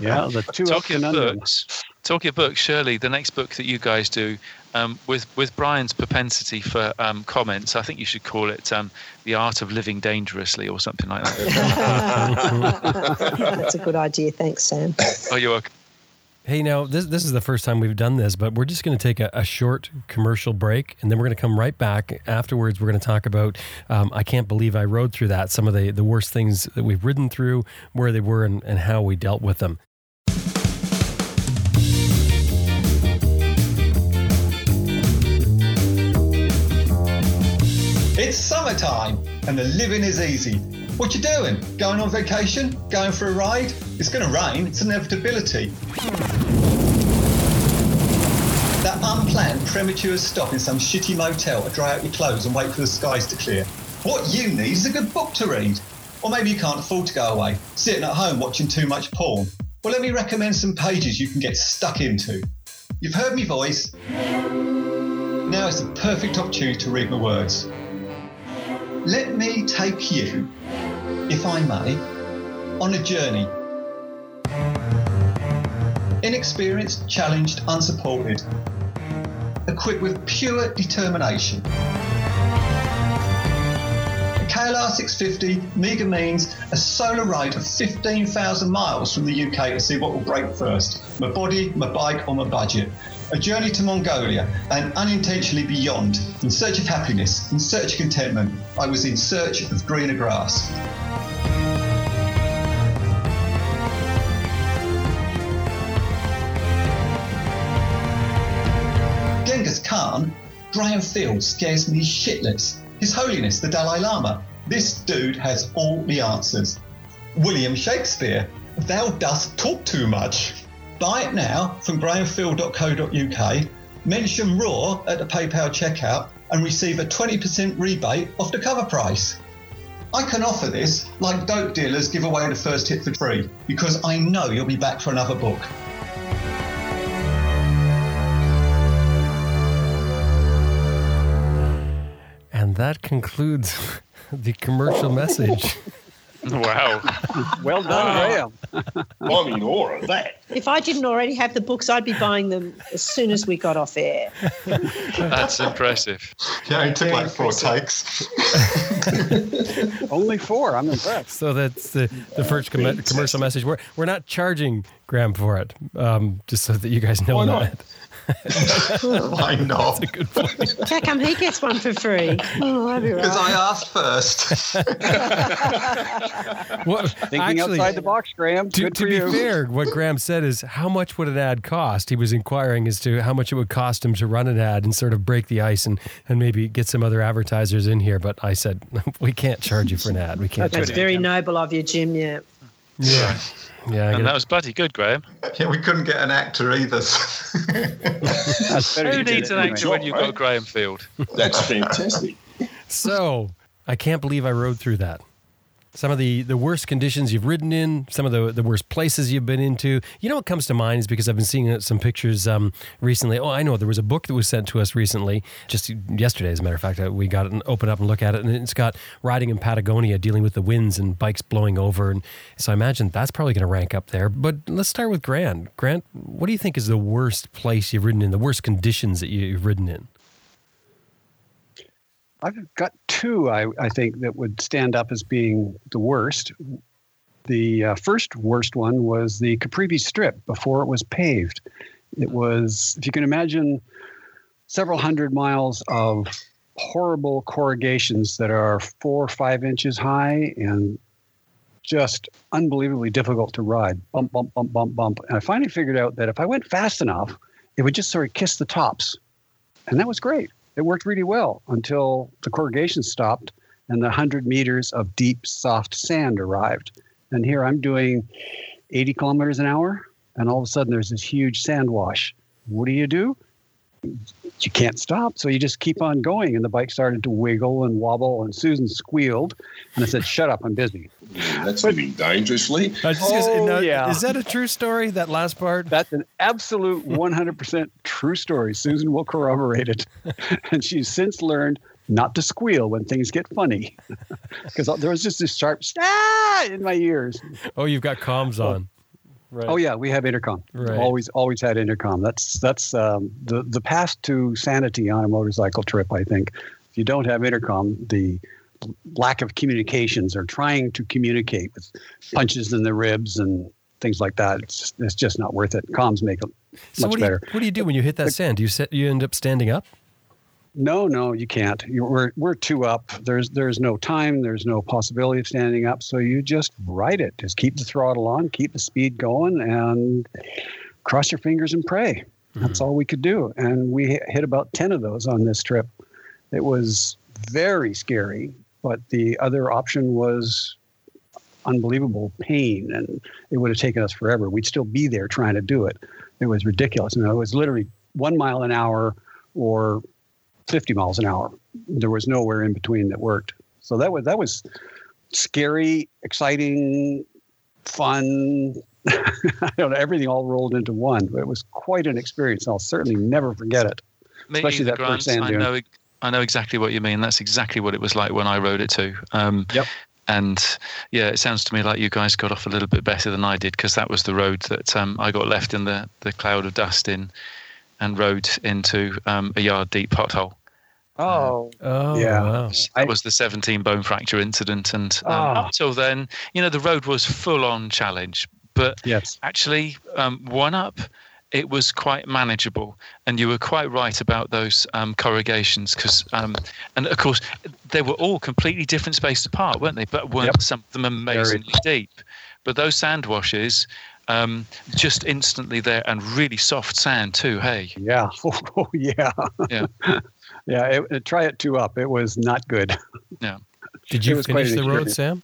yeah, the two talking of books. Talking of books, Shirley, the next book that you guys do um, with with Brian's propensity for um, comments, I think you should call it um, "The Art of Living Dangerously" or something like that. That's a good idea. Thanks, Sam. Oh, you're welcome. Hey, now this this is the first time we've done this, but we're just going to take a, a, short commercial break, and then we're going to come right back. Afterwards, we're going to talk about. Um, I can't believe I rode through that. Some of the the worst things that we've ridden through, where they were, and, and how we dealt with them. It's summertime and the living is easy. What you doing? Going on vacation? Going for a ride? It's going to rain. It's an inevitability. That unplanned premature stop in some shitty motel to dry out your clothes and wait for the skies to clear. What you need is a good book to read. Or maybe you can't afford to go away, sitting at home watching too much porn. Well, let me recommend some pages you can get stuck into. You've heard me voice. Now is the perfect opportunity to read my words. Let me take you, if I may, on a journey. Inexperienced, challenged, unsupported, equipped with pure determination. KLR 650 Mega means a solo ride of 15,000 miles from the UK to see what will break first my body, my bike, or my budget a journey to Mongolia, and unintentionally beyond, in search of happiness, in search of contentment. I was in search of greener grass. Graham Field scares me shitless. His Holiness the Dalai Lama. This dude has all the answers. William Shakespeare, thou dost talk too much. Buy it now from grahamfield.co.uk, mention RAW at the PayPal checkout, and receive a 20% rebate off the cover price. I can offer this like dope dealers give away the first hit for free because I know you'll be back for another book. That concludes the commercial message. Wow. well done, Graham. I mean, of that. If I didn't already have the books, I'd be buying them as soon as we got off air. That's impressive. Yeah, it took like four takes. Only four. I'm impressed. So that's the, the first com- commercial message. We're, we're not charging Graham for it, um, just so that you guys know that. I know. That's a good point. How come he gets one for free? Oh, Because I asked first. well, Thinking actually, outside the box, Graham. To, to be you. fair, what Graham said is, how much would an ad cost? He was inquiring as to how much it would cost him to run an ad and sort of break the ice and, and maybe get some other advertisers in here. But I said, we can't charge you for an ad. We can't. That's very noble of you, Jim. Yeah. Yeah. Yeah, and that was bloody good, Graham. Yeah, we couldn't get an actor either. Who needs an actor when you've got Graham Field? That's fantastic. So I can't believe I rode through that. Some of the, the worst conditions you've ridden in, some of the, the worst places you've been into. You know what comes to mind is because I've been seeing some pictures um, recently. Oh, I know there was a book that was sent to us recently, just yesterday, as a matter of fact. Uh, we got it and opened up and look at it, and it's got riding in Patagonia, dealing with the winds and bikes blowing over. And so I imagine that's probably going to rank up there. But let's start with Grant. Grant, what do you think is the worst place you've ridden in, the worst conditions that you've ridden in? I've got two, I, I think, that would stand up as being the worst. The uh, first worst one was the Caprivi Strip before it was paved. It was, if you can imagine, several hundred miles of horrible corrugations that are four or five inches high and just unbelievably difficult to ride. Bump, bump, bump, bump, bump. And I finally figured out that if I went fast enough, it would just sort of kiss the tops. And that was great it worked really well until the corrugation stopped and the 100 meters of deep, soft sand arrived. And here I'm doing 80 kilometers an hour, and all of a sudden there's this huge sand wash. What do you do? You can't stop. So you just keep on going. And the bike started to wiggle and wobble, and Susan squealed. And I said, Shut up, I'm busy. That's living dangerously. Oh, yeah. Is that a true story, that last part? That's an absolute 100% true story. Susan will corroborate it. and she's since learned not to squeal when things get funny because there was just this sharp ah in my ears. Oh, you've got comms on. Right. Oh yeah, we have intercom. Right. Always, always had intercom. That's that's um, the the path to sanity on a motorcycle trip. I think if you don't have intercom, the lack of communications or trying to communicate with punches in the ribs and things like that. It's just, it's just not worth it. Comms make it so much what better. You, what do you do when you hit that sand? Do you sit, you end up standing up? No, no, you can't. You're, we're we're two up. There's there's no time. There's no possibility of standing up. So you just ride it. Just keep the throttle on, keep the speed going, and cross your fingers and pray. Mm-hmm. That's all we could do. And we hit about ten of those on this trip. It was very scary, but the other option was unbelievable pain, and it would have taken us forever. We'd still be there trying to do it. It was ridiculous. You know, it was literally one mile an hour or 50 miles an hour. There was nowhere in between that worked. So that was that was scary, exciting, fun. I don't know, everything all rolled into one. But it was quite an experience. I'll certainly never forget it. Me Especially that Grant, first sand I know, I know exactly what you mean. That's exactly what it was like when I rode it too. Um, yep. And yeah, it sounds to me like you guys got off a little bit better than I did because that was the road that um, I got left in the, the cloud of dust in and rode into um, a yard deep pothole. Oh, oh yeah. Wow. That was the 17 bone fracture incident. And um, oh. up until then, you know, the road was full on challenge. But yes. actually, um, one up, it was quite manageable. And you were quite right about those um, corrugations. Cause, um, and of course, they were all completely different spaced apart, weren't they? But weren't yep. some of them amazingly Very. deep? But those sand washes, um, just instantly there and really soft sand too. Hey, yeah, oh, yeah, yeah. Yeah, it, it, try it two up. It was not good. Yeah. Did you finish the road, Sam?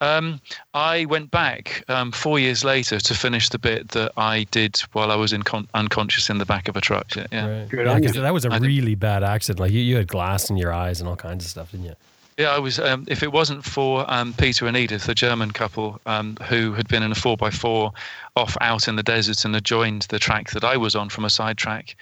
Um, I went back um, four years later to finish the bit that I did while I was in con- unconscious in the back of a truck. Yeah, right. good yeah, That was a I really did. bad accident. Like you, you had glass in your eyes and all kinds of stuff, didn't you? Yeah, I was. Um, if it wasn't for um, Peter and Edith, a German couple um, who had been in a four x four off out in the desert and had joined the track that I was on from a side track,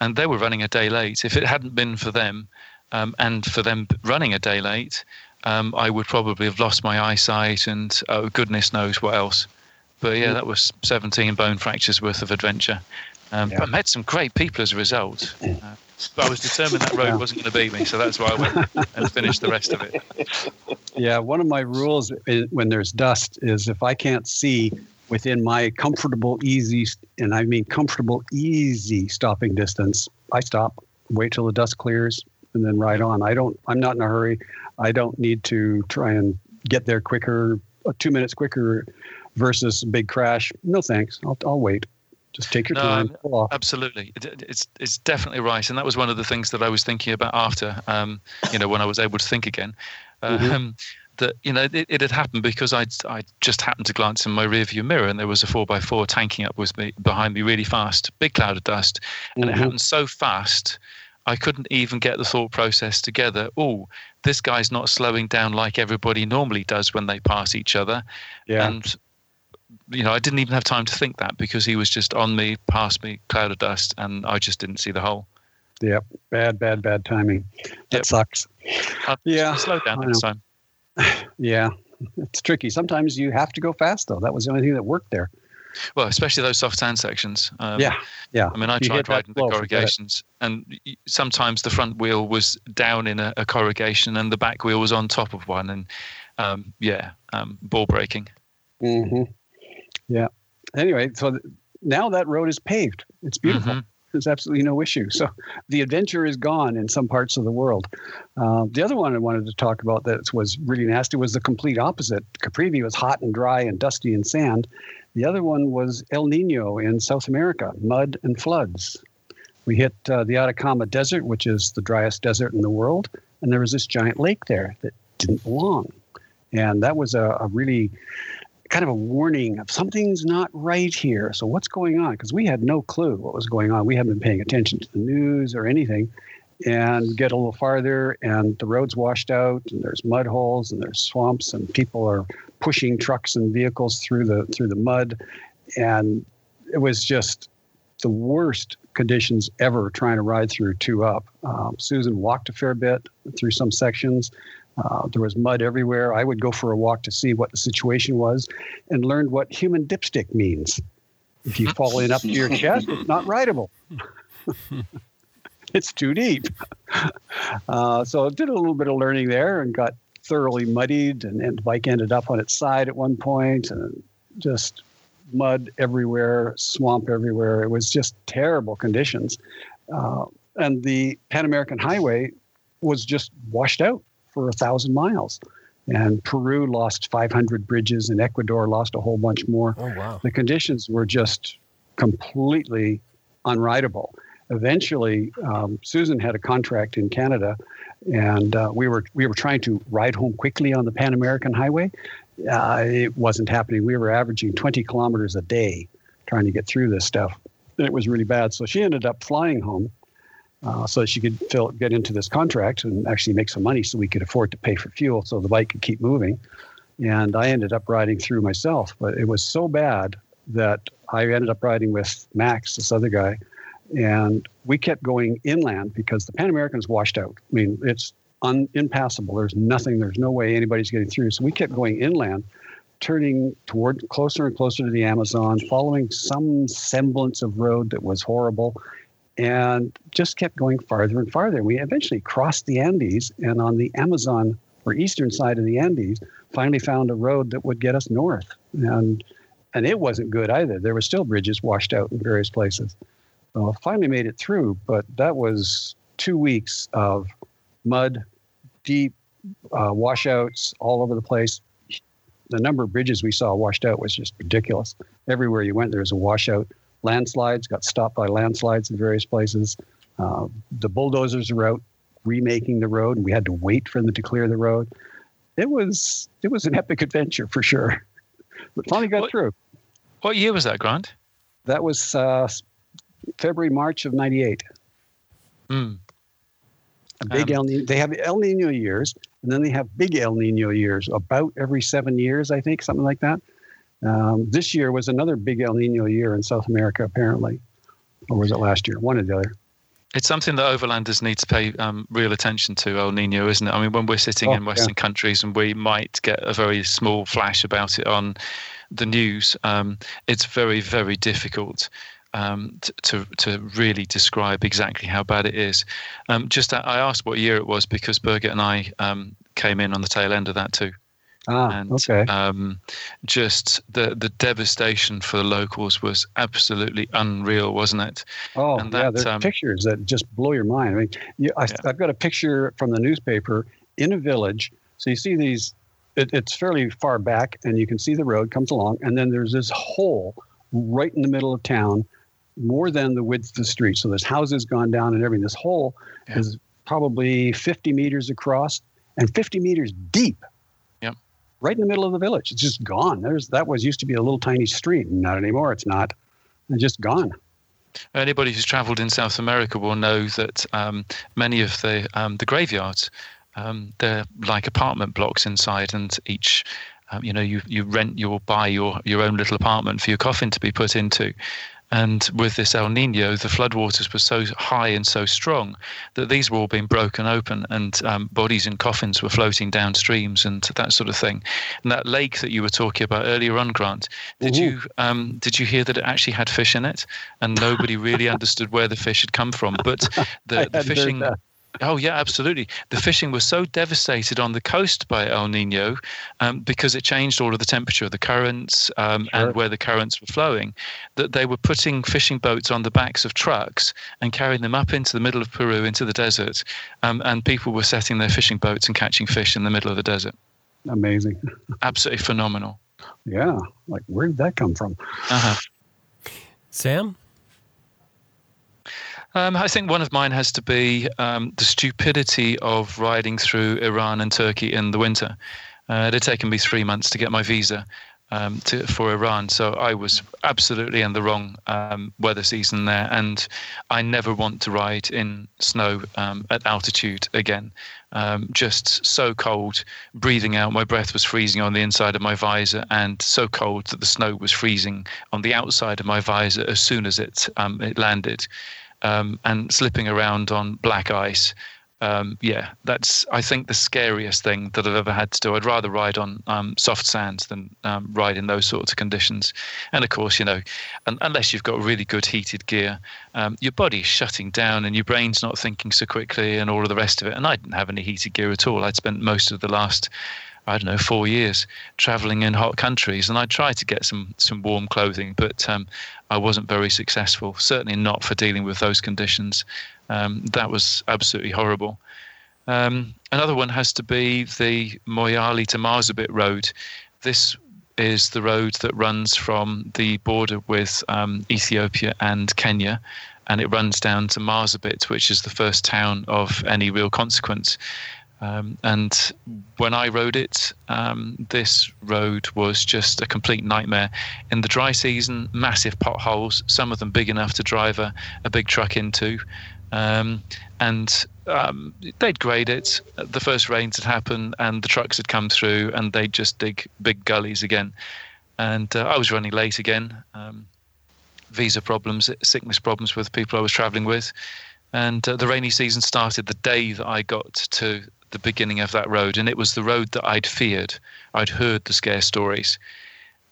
and they were running a day late. If it hadn't been for them, um, and for them running a day late, um, I would probably have lost my eyesight and oh, goodness knows what else. But yeah, that was 17 bone fractures worth of adventure. Um, yeah. But I met some great people as a result. Uh, but I was determined that road yeah. wasn't going to beat me, so that's why I went and finished the rest of it. Yeah, one of my rules when there's dust is if I can't see within my comfortable, easy, and I mean comfortable, easy stopping distance, I stop, wait till the dust clears, and then ride on. I don't. I'm not in a hurry. I don't need to try and get there quicker, uh, two minutes quicker, versus big crash. No thanks. I'll, I'll wait. Just take your no, time. Absolutely, it's it's definitely right, and that was one of the things that I was thinking about after, um, you know, when I was able to think again. mm-hmm. That you know it, it had happened because I I just happened to glance in my rearview mirror and there was a four x four tanking up with me behind me really fast, big cloud of dust, and mm-hmm. it happened so fast. I couldn't even get the thought process together. Oh, this guy's not slowing down like everybody normally does when they pass each other. Yeah. And you know, I didn't even have time to think that because he was just on me, past me, cloud of dust, and I just didn't see the hole. Yep. Bad, bad, bad timing. That Yep. sucks. I'll Yeah, slow down next time. Yeah. It's tricky. Sometimes you have to go fast, though. That was the only thing that worked there. Well, especially those soft sand sections. Um, yeah. Yeah. I mean, I You tried riding the flow, forget it. corrugations, and sometimes the front wheel was down in a, a corrugation, and the back wheel was on top of one, and um, yeah, um, ball breaking. hmm Yeah. Anyway, so th- now that road is paved. It's beautiful. Mhm. There's absolutely no issue. So the adventure is gone in some parts of the world. Uh, the other one I wanted to talk about that was really nasty was the complete opposite. Caprivi was hot and dry and dusty and sand. The other one was El Nino in South America, mud and floods. We hit uh, the Atacama Desert, which is the driest desert in the world, and there was this giant lake there that didn't belong. And that was a, a really kind of a warning of something's not right here. So what's going on? Because we had no clue what was going on. We hadn't been paying attention to the news or anything. And get a little farther, and the road's washed out, and there's mud holes, and there's swamps, and people are pushing trucks and vehicles through the through the mud, and it was just the worst conditions ever trying to ride through two up. Um, Susan walked a fair bit through some sections. Uh, there was mud everywhere. I would go for a walk to see what the situation was and learned what human dipstick means. If you fall in up to your chest, it's not rideable. it's too deep. Uh, so I did a little bit of learning there and got thoroughly muddied, and, and the bike ended up on its side at one point, and just mud everywhere, swamp everywhere. It was just terrible conditions. Uh, and the Pan American Highway was just washed out for a thousand miles. And Peru lost 500 bridges, and Ecuador lost a whole bunch more. Oh wow. The conditions were just completely unrideable. Eventually, um, Susan had a contract in Canada, and uh, we were we were trying to ride home quickly on the Pan American Highway. Uh, it wasn't happening. We were averaging 20 kilometers a day trying to get through this stuff, and it was really bad. So she ended up flying home uh, so she could fill, get into this contract and actually make some money, so we could afford to pay for fuel, so the bike could keep moving. And I ended up riding through myself, but it was so bad that I ended up riding with Max, this other guy, and we kept going inland because the Pan American's washed out. I mean, it's un, impassable. There's nothing. There's no way anybody's getting through. So we kept going inland, turning toward closer and closer to the Amazon, following some semblance of road that was horrible, and just kept going farther and farther. We eventually crossed the Andes, and on the Amazon or eastern side of the Andes, finally found a road that would get us north. And and it wasn't good either. There were still bridges washed out in various places. So finally made it through, but that was two weeks of mud, deep uh, washouts all over the place. The number of bridges we saw washed out was just ridiculous. Everywhere you went, there was a washout. Landslides got stopped by landslides in various places. Uh, the bulldozers were out remaking the road, and we had to wait for them to clear the road. It was it was an epic adventure for sure, but finally got What- through. What year was that, Grant? That was uh, February, March of '98. Mm. A big Um, El Nino. They have El Nino years, and then they have big El Nino years, about every seven years, I think, something like that. Um, this year was another big El Nino year in South America, apparently, or was it last year? One or the other. It's something that overlanders need to pay um, real attention to, El Nino, isn't it? I mean, when we're sitting Oh, in Western countries and we might get a very small flash about it on the news, um, it's very, very difficult um, to to really describe exactly how bad it is. Um, just I asked what year it was because Birgit and I um, came in on the tail end of that too. Ah, and okay. um, just the the devastation for the locals was absolutely unreal, wasn't it? Oh, and yeah, that, there's um, pictures that just blow your mind. I mean, you, I, Yeah. I've got a picture from the newspaper in a village. So you see these, it, it's fairly far back, and you can see the road comes along, and then there's this hole right in the middle of town, more than the width of the street. So there's houses gone down and everything. This hole Yeah. is probably 50 meters across and 50 meters deep. Right in the middle of the village. It's just gone. There's that was used to be a little tiny stream. Not anymore. It's not. It's just gone. Anybody who's travelled in South America will know that um, many of the um, the graveyards um, they're like apartment blocks inside, and each um, you know you you rent your buy your your own little apartment for your coffin to be put into. And with this El Nino, the floodwaters were so high and so strong that these were all being broken open, and um, bodies and coffins were floating down streams and that sort of thing. And that lake that you were talking about earlier on, Grant, did Ooh. you um, did you hear that it actually had fish in it, and nobody really understood where the fish had come from? But the, the fishing Oh yeah, absolutely. The fishing was so devastated on the coast by El Nino um, because it changed all of the temperature of the currents um, sure. and where the currents were flowing that they were putting fishing boats on the backs of trucks and carrying them up into the middle of Peru into the desert, um, and people were setting their fishing boats and catching fish in the middle of the desert. Amazing. Absolutely phenomenal. Yeah, like where did that come from? Uh-huh. Sam. Um, I think one of mine has to be um, the stupidity of riding through Iran and Turkey in the winter. Uh, it had taken me three months to get my visa um, to, for Iran, so I was absolutely in the wrong um, weather season there, and I never want to ride in snow um, at altitude again. Um, just so cold, breathing out, my breath was freezing on the inside of my visor, and so cold that the snow was freezing on the outside of my visor as soon as it it landed um, and slipping around on black ice. Um, yeah, that's I think the scariest thing that I've ever had to do. I'd rather ride on um, soft sands than um, ride in those sorts of conditions. And of course, you know, unless you've got really good heated gear, um, your body's shutting down and your brain's not thinking so quickly, and all of the rest of it. And I didn't have any heated gear at all. I'd spent most of the last I don't know, four years traveling in hot countries, and I tried to get some some warm clothing, but um, I wasn't very successful. Certainly not for dealing with those conditions. Um, that was absolutely horrible. Um, another one has to be the Moyale to Marsabit road. This is the road that runs from the border with um, Ethiopia and Kenya, and it runs down to Marsabit, which is the first town of any real consequence. Um, and when I rode it, um, this road was just a complete nightmare. In the dry season, massive potholes, some of them big enough to drive a, a big truck into. Um, and um, they'd grade it. The first rains had happened, and the trucks had come through, and they'd just dig big gullies again. And uh, I was running late again. Um, visa problems, sickness problems with people I was traveling with. And uh, the rainy season started the day that I got to the beginning of that road, and it was the road that I'd feared. I'd heard the scare stories,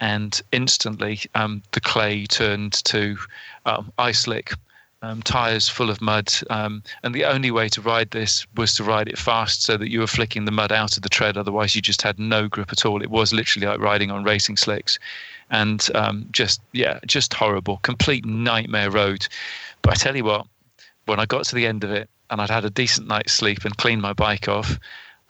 and instantly um, the clay turned to um, ice slick. Um, tires full of mud, um, and the only way to ride this was to ride it fast so that you were flicking the mud out of the tread. Otherwise, you just had no grip at all. It was literally like riding on racing slicks, and um, just yeah, just horrible, complete nightmare road. But I tell you what, when I got to the end of it, and I'd had a decent night's sleep and cleaned my bike off.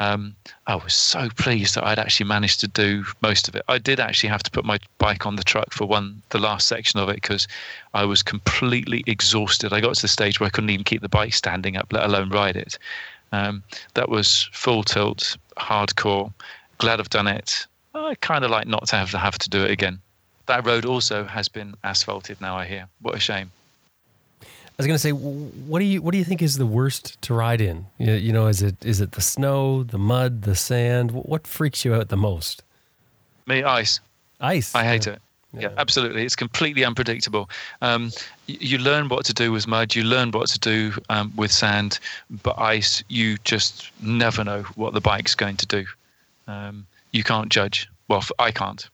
Um, I was so pleased that I'd actually managed to do most of it. I did actually have to put my bike on the truck for one, the last section of it, because I was completely exhausted. I got to the stage where I couldn't even keep the bike standing up, let alone ride it. Um, that was full tilt, hardcore. Glad I've done it. I kind of like not to have to have to do it again. That road also has been asphalted now. I hear. What a shame. I was going to say, what do you what do you think is the worst to ride in? You, you know, is it is it the snow, the mud, the sand? What freaks you out the most? Me, ice. Ice. I hate yeah. it. Yeah. yeah. absolutely. It's completely unpredictable. Um, you learn what to do with mud, you learn what to do um, with sand, but ice, you just never know what the bike's going to do. Um, you can't judge. Well, I can't.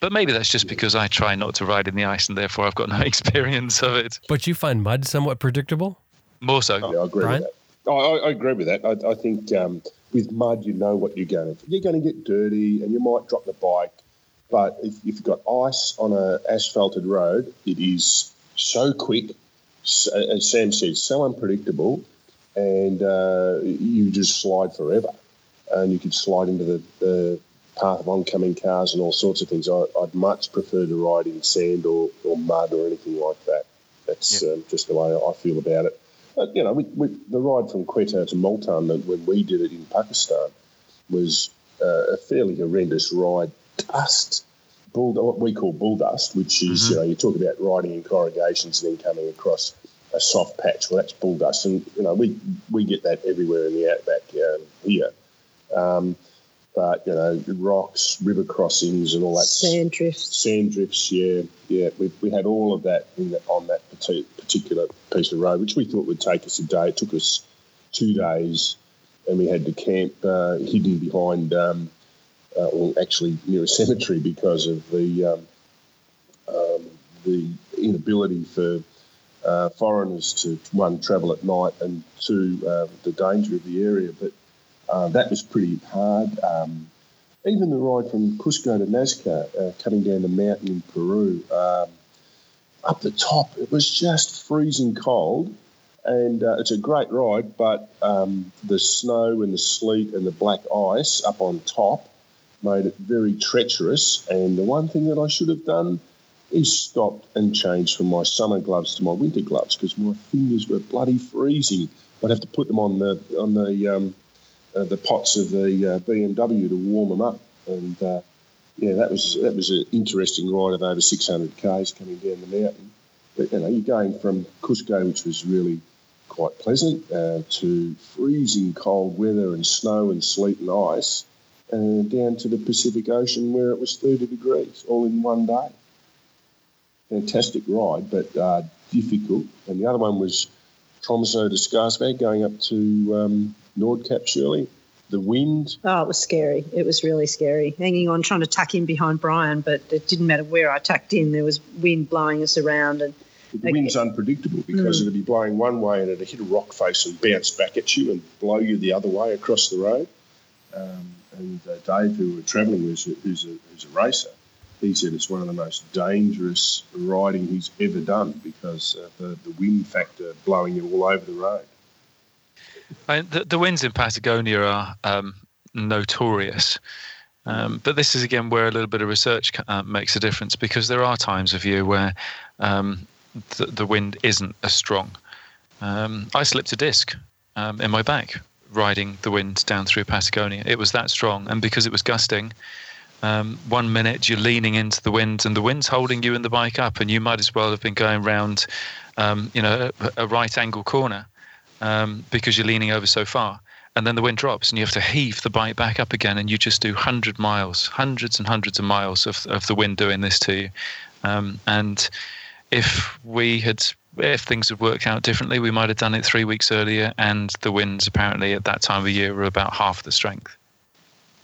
But maybe that's just because I try not to ride in the ice and therefore I've got no experience of it. But you find mud somewhat predictable? More so. Yeah, I agree Brian? with that. I, I, agree with that. I, I think um, with mud, you know what you're going to. You're going to get dirty and you might drop the bike. But if, if you've got ice on an asphalted road, it is so quick, as Sam said, so unpredictable, and uh, you just slide forever. And you could slide into the, the path of oncoming cars and all sorts of things. I, would much prefer to ride in sand or, or mud or anything like that. That's um, just the way I feel about it. But, you know, we, we, the ride from Quetta to Multan when we did it in Pakistan was uh, a fairly horrendous ride. Dust bull, what we call bull dust, which is mm-hmm. you know you talk about riding in corrugations and then coming across a soft patch. Well, that's bull dust, and you know we we get that everywhere in the outback um, here. Um, but you know, rocks, river crossings, and all that sand drifts. Sand drifts, yeah, yeah. We, we had all of that the, on that particular piece of road, which we thought would take us a day. It took us two days, and we had to camp uh, hidden behind, um, uh, well, actually near a cemetery because of the um, um, the inability for uh, foreigners to one travel at night and two uh, the danger of the area. But uh, that was pretty hard. Um, even the ride from Cusco to Nazca, uh, coming down the mountain in Peru, um, up the top, it was just freezing cold. And uh, it's a great ride, but um, the snow and the sleet and the black ice up on top made it very treacherous. And the one thing that I should have done is stopped and changed from my summer gloves to my winter gloves because my fingers were bloody freezing. I'd have to put them on the on the um, uh, the pots of the uh, BMW to warm them up, and uh, yeah, that was that was an interesting ride of over 600 k's coming down the mountain. But you know, you're going from Cusco, which was really quite pleasant, to freezing cold weather and snow and sleet and ice, and down to the Pacific Ocean where it was 30 degrees all in one day. Fantastic ride, but uh, difficult. And the other one was Tromsø to Skarsvåg, going up to um, Nordkapp, Shirley. The wind. Oh, it was scary. It was really scary. Hanging on, trying to tuck in behind Brian, but it didn't matter where I tucked in. There was wind blowing us around, and the wind's unpredictable because mm. it'd be blowing one way and it'd hit a rock face and bounce back at you and blow you the other way across the road. Um, and uh, Dave, who we're travelling with, who's a, who's a racer, he said it's one of the most dangerous riding he's ever done because uh, the, the wind factor blowing you all over the road. I mean, the, the winds in Patagonia are um, notorious. Um, but this is again where a little bit of research uh, makes a difference because there are times of year where um, the, the, wind isn't as strong. Um, I slipped a disc um, in my back riding the wind down through Patagonia. It was that strong, and because it was gusting, um, one minute you're leaning into the wind and the wind's holding you and the bike up, and you might as well have been going round, um, you know, a, a right angle corner um, because you're leaning over so far. And then the wind drops, and you have to heave the bike back up again, and you just do hundred miles, hundreds and hundreds of miles of of the wind doing this to you. Um, and if we had if things had worked out differently, we might have done it three weeks earlier. And the winds apparently at that time of year were about half the strength.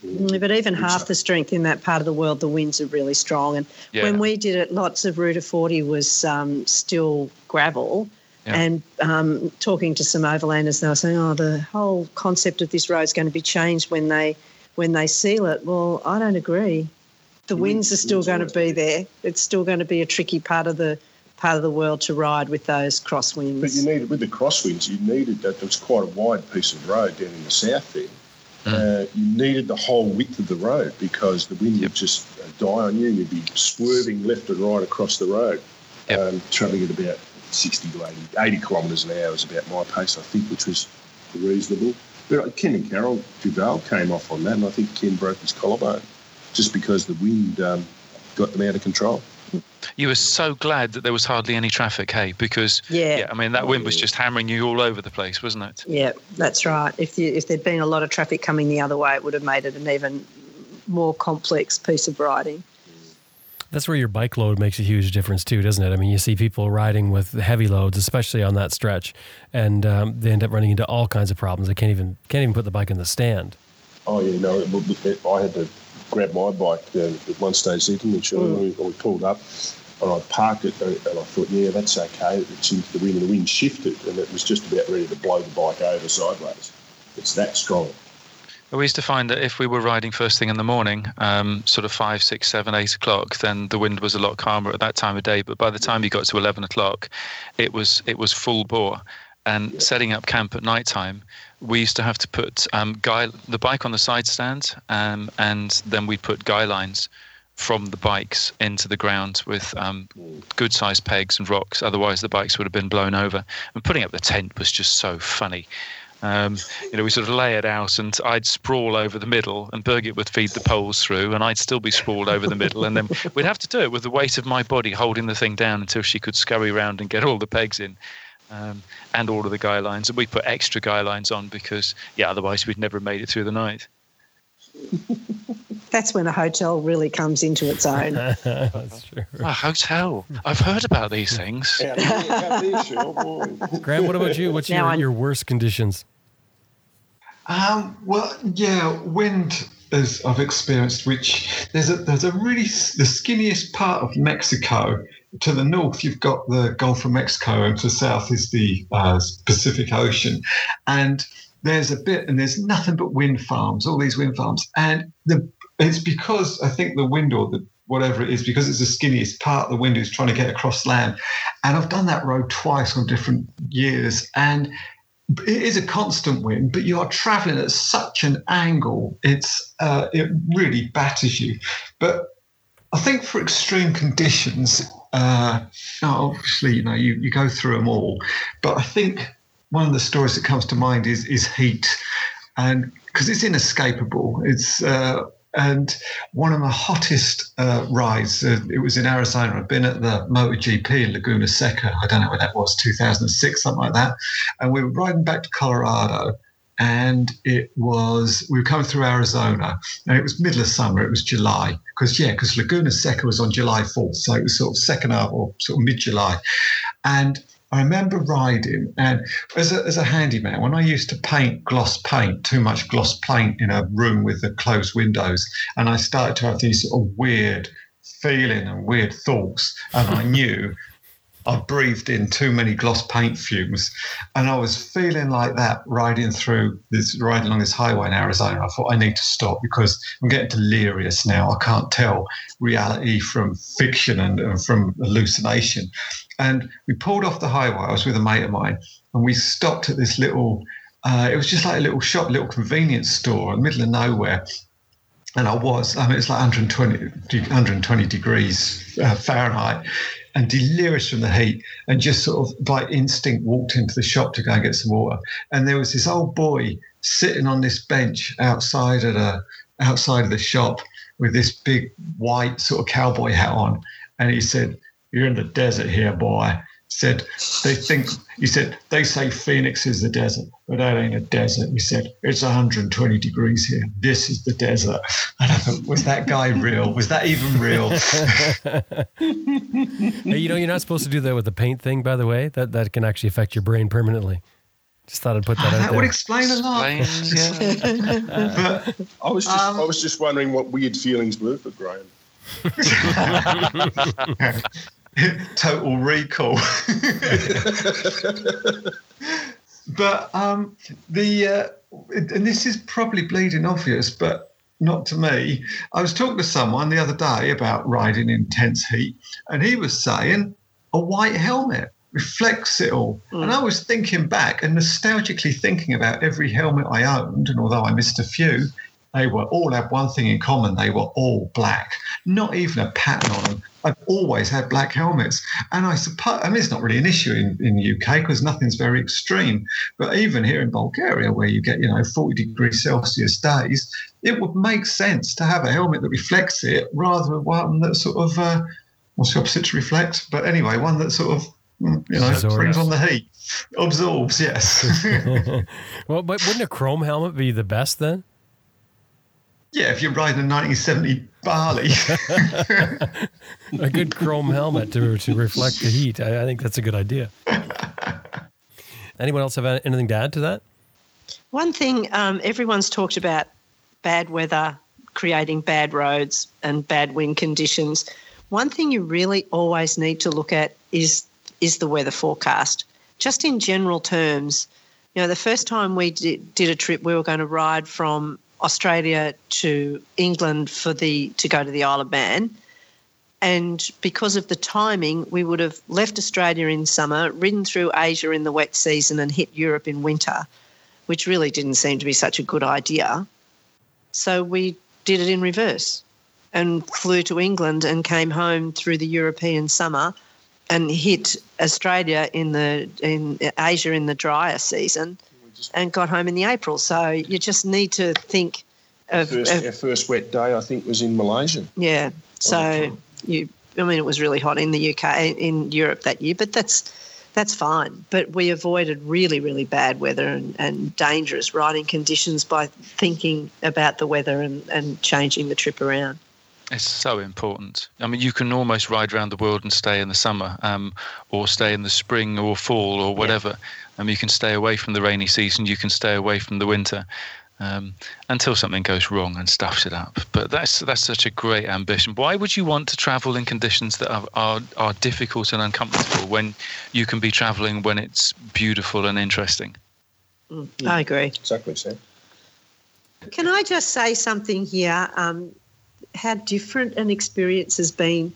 Mm, but even half the strength in that part of the world, the winds are really strong. And yeah. when we did it, lots of Route 40 was um, still gravel. Yeah. And um, talking to some overlanders, they were saying, "Oh, the whole concept of this road is going to be changed when they when they seal it." Well, I don't agree. The winds are still going to be there. It's still going to be a tricky part of the part of the world to ride with those crosswinds. But you needed with the crosswinds, you needed that. There was quite a wide piece of road down in the south there Mm. Uh, you needed the whole width of the road because the wind yep. would just uh, die on you and you'd be swerving left and right across the road, yep. um, travelling at about 60 to 80, 80 kilometres an hour was about my pace, I think, which was reasonable. But uh, Ken and Carol Duval came off on that, and I think Ken broke his collarbone just because the wind um, got them out of control you were so glad that there was hardly any traffic, hey? Because yeah, yeah I mean that wind was just hammering you all over the place, wasn't it? Yeah, that's right. If you, if there'd been a lot of traffic coming the other way, it would have made it an even more complex piece of riding. That's where your bike load makes a huge difference too, doesn't it? I mean, you see people riding with heavy loads, especially on that stretch, and um, they end up running into all kinds of problems. They can't even can't even put the bike in the stand. Oh yeah, no, I had to grab my bike uh, at one stage, didn't we? Mm. We, we pulled up and I parked it, and I thought, yeah, that's okay. It's into the wind, and the wind shifted, and it was just about ready to blow the bike over sideways. It's that strong. We used to find that if we were riding first thing in the morning, um, sort of five, six, seven, eight o'clock, then the wind was a lot calmer at that time of day. But by the time you got to eleven o'clock, it was it was full bore. And setting up camp at night time, we used to have to put um, guy the bike on the side stand, um, and then we'd put guy lines from the bikes into the ground with um, good sized pegs and rocks. Otherwise, the bikes would have been blown over. And putting up the tent was just so funny. Um, you know, we sort of lay it out, and I'd sprawl over the middle, and Birgit would feed the poles through, and I'd still be sprawled over the middle, and then we'd have to do it with the weight of my body holding the thing down until she could scurry around and get all the pegs in. Um, and all of the guy lines, and we put extra guy lines on because, yeah, otherwise we'd never made it through the night. That's when a hotel really comes into its own. That's true. A hotel. I've heard about these things. Out there, out there, sure, boy. Grant, what about you? What's Now your, I'm- your worst conditions? Um, well, yeah, wind as I've experienced, which there's a there's a really the skinniest part of Mexico. To the north, you've got the Gulf of Mexico, and to the south is the uh, Pacific Ocean, and there's a bit, and there's nothing but wind farms, all these wind farms, and the it's because I think the wind or the whatever it is, because it's the skinniest part, the wind is trying to get across land, and I've done that road twice on different years, and it is a constant wind, but you are traveling at such an angle. It's uh, it really batters you. But I think for extreme conditions, uh, obviously you know you, you go through them all. But I think one of the stories that comes to mind is is heat, and because it's inescapable. It's uh, and one of my hottest uh, rides. Uh, it was in Arizona. I've been at the MotoGP in Laguna Seca. I don't know when that was, 2006, something like that. And we were riding back to Colorado, and it was we were coming through Arizona, and it was middle of summer. It was July because yeah, because Laguna Seca was on July 4th, so it was sort of second half or sort of mid July, and. I remember riding, and as a, as a handyman, when I used to paint gloss paint, too much gloss paint in a room with the closed windows, and I started to have these sort of weird feeling and weird thoughts, and I knew I breathed in too many gloss paint fumes, and I was feeling like that riding through this, riding along this highway in Arizona. I thought I need to stop because I'm getting delirious now. I can't tell reality from fiction and, and from hallucination. And we pulled off the highway. I was with a mate of mine, and we stopped at this little. Uh, it was just like a little shop, little convenience store in the middle of nowhere. And I was, I mean, it's like 120, 120 degrees uh, Fahrenheit and delirious from the heat and just sort of by instinct walked into the shop to go and get some water. And there was this old boy sitting on this bench outside of the, outside of the shop with this big white sort of cowboy hat on. And he said, You're in the desert here, boy. Said they think he said they say Phoenix is the desert, but that ain't a desert. He said it's 120 degrees here. This is the desert. And I thought, was that guy real? Was that even real? Hey, you know, you're not supposed to do that with the paint thing, by the way. That that can actually affect your brain permanently. Just thought I'd put that out that would explain a lot. Explains, yeah. But I was just Um, I was just wondering what weird feelings were for Graham. total recall. but um, the uh, and this is probably bleeding obvious, but not to me. I was talking to someone the other day about riding in intense heat, and he was saying a white helmet reflects it all. And I was thinking back and nostalgically thinking about every helmet I owned, and although I missed a few, they were all had one thing in common. They were all black, not even a pattern on them. I've always had black helmets. And I suppose, I mean, it's not really an issue in, in the UK because nothing's very extreme. But even here in Bulgaria, where you get, you know, 40 degrees Celsius days, it would make sense to have a helmet that reflects it rather than one that sort of, uh, what's the opposite to reflect? But anyway, one that sort of, mm, you know, Absorbs. brings on the heat, absorbs, yes. well, but wouldn't a chrome helmet be the best then? Yeah, if you're riding a 1970 Harley. A good chrome helmet to, to reflect the heat. I, I think that's a good idea. Anyone else have anything to add to that? One thing um, everyone's talked about bad weather creating bad roads and bad wind conditions. One thing you really always need to look at is is the weather forecast. Just in general terms, you know, the first time we did, did a trip, we were going to ride from Australia to England for the to go to the Isle of Man. And because of the timing, we would have left Australia in summer, ridden through Asia in the wet season, and hit Europe in winter, which really didn't seem to be such a good idea. So we did it in reverse and flew to England and came home through the European summer and hit Australia in the in Asia in the drier season and got home in the April. So you just need to think of, First, of our first wet day, I think, was in Malaysia. yeah. So you, I mean, it was really hot in the UK, in Europe that year, but that's that's fine. But we avoided really, really bad weather and, and dangerous riding conditions by thinking about the weather and, and changing the trip around. It's so important. I mean, you can almost ride around the world and stay in the summer, um, or stay in the spring or fall or whatever. Um, you can stay away from the rainy season. You can stay away from the winter, um, until something goes wrong and stuffs it up. But that's that's such a great ambition. Why would you want to travel in conditions that are are, are difficult and uncomfortable when you can be traveling when it's beautiful and interesting? Mm, I agree. Exactly, Sam. Can I just say something here? Um, how different an experience has been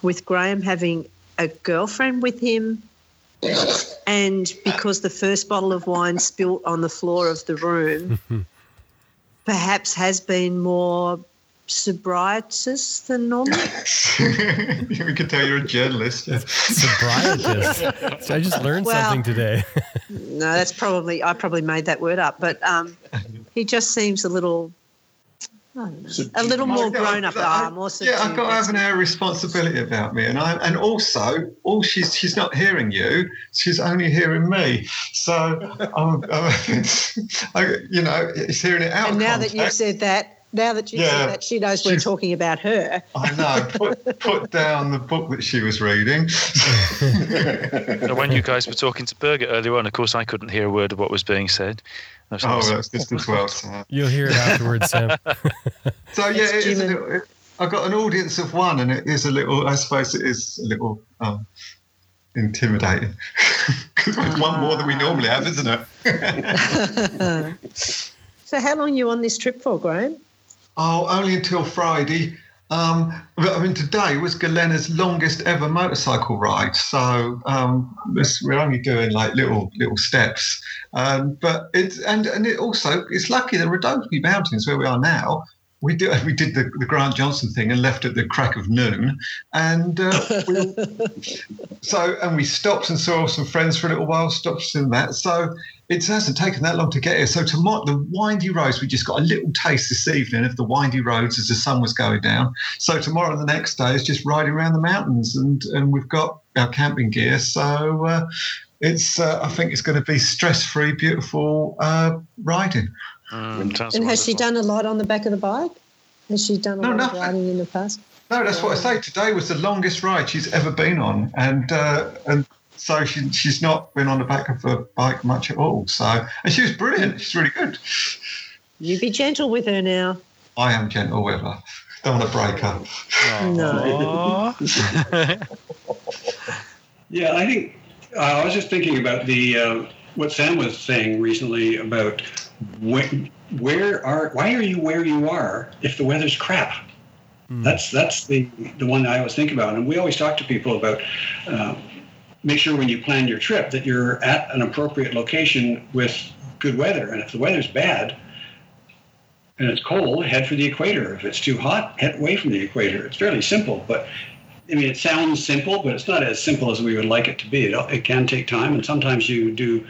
with Graham having a girlfriend with him, and because the first bottle of wine spilt on the floor of the room, perhaps has been more sobrietous than normal. we could tell you're a journalist. Yeah. Sobrietist. So I just learned Well- something today. no, that's probably I probably made that word up, but um, he just seems a little. I don't a little more Yeah, grown up. I- more subdued. Yeah, I've got to have an air of responsibility about me, and I and also, all she's she's not hearing you; she's only hearing me. So, I'm, I'm, I, you know, it's hearing it out. And of now that you've said that, now that you've Yeah. said that, she knows we're talking about her. I know, put put down the book that she was reading. So when you guys were talking to Birgit earlier on, of course, I couldn't hear a word of what was being said. I was Oh, like, that's just as well. You'll hear it afterwards, Sam. So yeah, It's it is little, it, I got an audience of one, and it is a little. I suppose it is a little um, intimidating because we've one more than we normally have, isn't it? so, how long are you on this trip for, Graham? Oh, only until Friday. Um, but, I mean, today was Galena's longest ever motorcycle ride, so um, we're only doing like little little steps. Um, but it's and and it also it's lucky the Rhodope Mountains where we are now. We did we did the, the Grant Johnson thing and left at the crack of noon, and uh, we, so and we stopped and saw some friends for a little while. Stopped in that, so it hasn't taken that long to get here. So tomorrow, the windy roads, we just got a little taste this evening of the windy roads as the sun was going down. So tomorrow and the next day is just riding around the mountains, and and we've got our camping gear. So uh, it's uh, I think it's going to be stress-free, beautiful uh, riding. Mm, And has she done a lot on the back of the bike? Has she done a No, lot of riding in the past? No, that's what I say. Today was the longest ride she's ever been on, and uh, and so she, she's not been on the back of a bike much at all. So and she was brilliant. She's really good. You be gentle with her now. I am gentle with her. Don't want to break her. No. Yeah, I think uh, I was just thinking about the uh, what Sam was saying recently about when, where are why are you where you are if the weather's crap? That's that's the the one I always think about, and we always talk to people about. Uh, make sure when you plan your trip that you're at an appropriate location with good weather, and if the weather's bad and it's cold, head for the equator. If it's too hot, head away from the equator. It's fairly simple, but I mean, it sounds simple, but it's not as simple as we would like it to be. It, it can take time, and sometimes you do.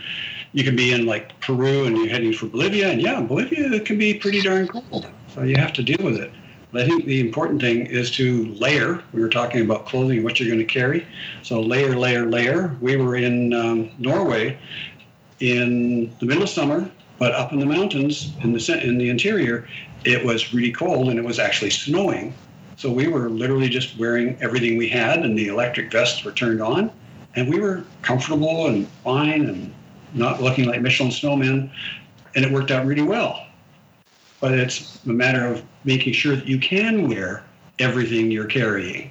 You can be in like Peru and you're heading for Bolivia, and yeah, Bolivia can be pretty darn cold. So you have to deal with it. But I think the important thing is to layer. We were talking about clothing what you're going to carry. So layer, layer, layer. We were in um, Norway in the middle of summer, but up in the mountains in the in the interior, it was really cold and it was actually snowing. So we were literally just wearing everything we had, and the electric vests were turned on, and we were comfortable and fine and not looking like Michelin snowmen, and it worked out really well. But it's a matter of making sure that you can wear everything you're carrying.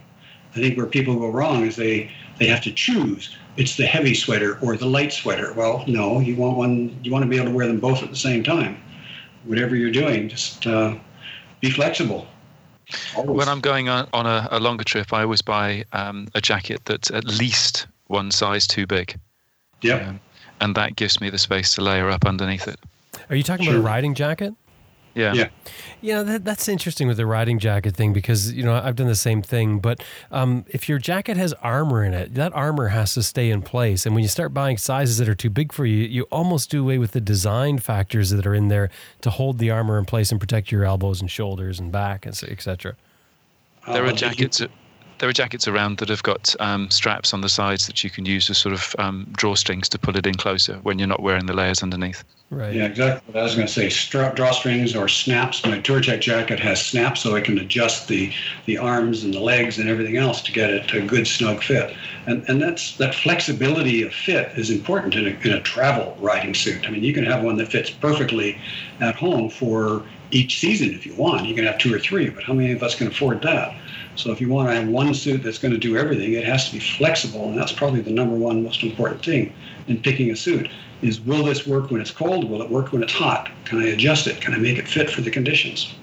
I think where people go wrong is they they have to choose. It's the heavy sweater or the light sweater. Well, no, you want one. You want to be able to wear them both at the same time. Whatever you're doing, just uh, be flexible. Always. When I'm going on, on a, a longer trip, I always buy um, a jacket that's at least one size too big, Yep. um, and that gives me the space to layer up underneath it. Are you talking about a riding jacket? Yeah. Yeah. You know, that, that's interesting with the riding jacket thing because, you know, I've done the same thing. But um, if your jacket has armor in it, that armor has to stay in place. And when you start buying sizes that are too big for you, you almost do away with the design factors that are in there to hold the armor in place and protect your elbows and shoulders and back, and et cetera. There are jackets. There are jackets around that have got um, straps on the sides that you can use as sort of um, drawstrings to pull it in closer when you're not wearing the layers underneath. Right. Yeah, exactly. what I was going to say strap, drawstrings or snaps. My Touratech jacket has snaps, so I can adjust the the arms and the legs and everything else to get it to a good snug fit. And and that's that flexibility of fit is important in a, in a travel riding suit. I mean, you can have one that fits perfectly at home for each season if you want. You can have two or three, but how many of us can afford that? So if you want to have one suit that's going to do everything, it has to be flexible, and that's probably the number one most important thing in picking a suit. Is will this work when it's cold? Will it work when it's hot? Can I adjust it? Can I make it fit for the conditions?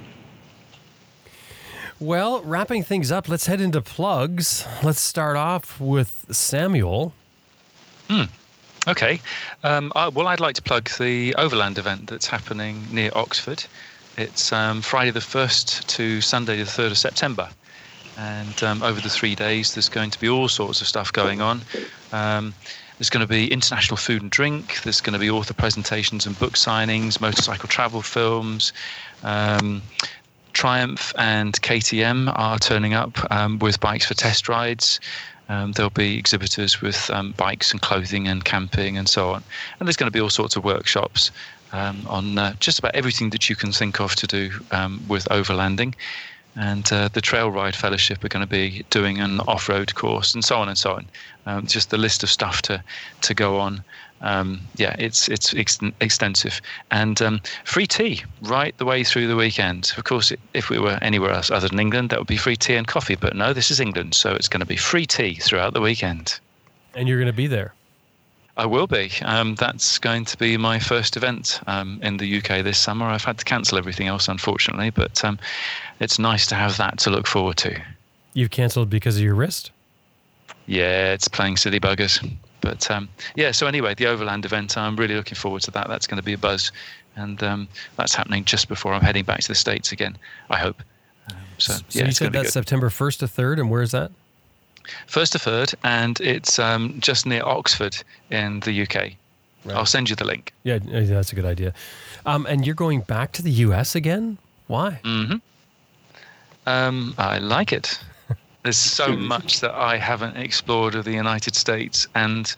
Well, wrapping things up, let's head into plugs. Let's start off with Samuel. Hmm. Okay. Um, I, well, I'd like to plug the Overland event that's happening near Oxford. It's um, Friday the 1st to Sunday the 3rd of September. And um, over the three days, there's going to be all sorts of stuff going on. Um, there's going to be international food and drink. There's going to be author presentations and book signings, motorcycle travel films. Um, Triumph and KTM are turning up um, with bikes for test rides. Um, there'll be exhibitors with um, bikes and clothing and camping and so on. And there's going to be all sorts of workshops um, on uh, just about everything that you can think of to do um, with overlanding. And uh, the Trail Ride Fellowship are going to be doing an off road course and so on and so on. Um, just the list of stuff to, to go on. Um, yeah, it's it's ex- extensive and um, free tea right the way through the weekend. Of course, if we were anywhere else other than England, that would be free tea and coffee. But no, this is England, so it's going to be free tea throughout the weekend. And you're going to be there. I will be. Um, that's going to be my first event um, in the UK this summer. I've had to cancel everything else, unfortunately, but um, it's nice to have that to look forward to. You've canceled because of your wrist? Yeah, it's playing silly buggers. But um, yeah, so anyway, the Overland event, I'm really looking forward to that. That's going to be a buzz. And um, that's happening just before I'm heading back to the States again, I hope. Um, so, So yeah, you it's said going to be that's good. September 1st to 3rd, and where's that? First to third, and it's um, just near Oxford in the UK. I'll send you the link. Yeah, that's a good idea. Um, and you're going back to the U.S. again? Why? hmm Um, I like it. There's so much that I haven't explored of the United States, and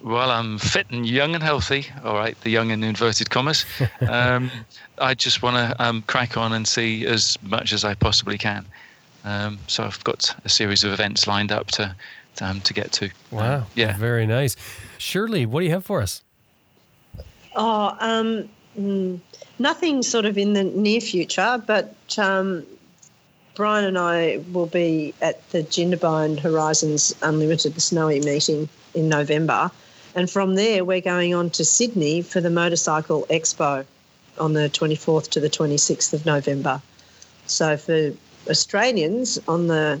while I'm fit and young and healthy, all right, the young in inverted commas, um, I just want to um, crack on and see as much as I possibly can. Um, so I've got a series of events lined up to um, to get to. Wow. yeah. Very nice. Shirley, what do you have for us? Oh, um, mm, nothing sort of in the near future, but um, Brian and I will be at the Jindabyne Horizons Unlimited, the Snowy meeting in November. And from there, we're going on to Sydney for the Motorcycle Expo on the 24th to the 26th of November. So for Australians on the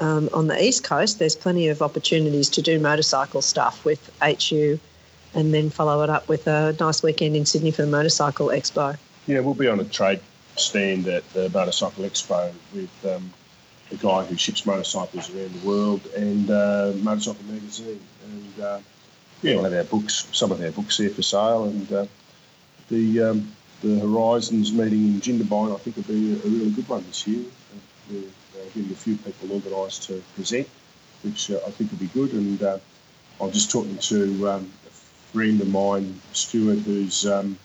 um, on the east coast, there's plenty of opportunities to do motorcycle stuff with HU, and then follow it up with a nice weekend in Sydney for the Motorcycle Expo. Yeah, we'll be on a trade stand at the Motorcycle Expo with um, a guy who ships motorcycles around the world and uh, Motorcycle Magazine. And uh, yeah, we'll have our books, some of our books there for sale. And uh, the um, the Horizons meeting in Jindabyne, I think, will be a really good one this year. We're uh, getting a few people organised to present, which uh, I think will be good. And uh, I'm just talking to um, a friend of mine, Stuart, who's um,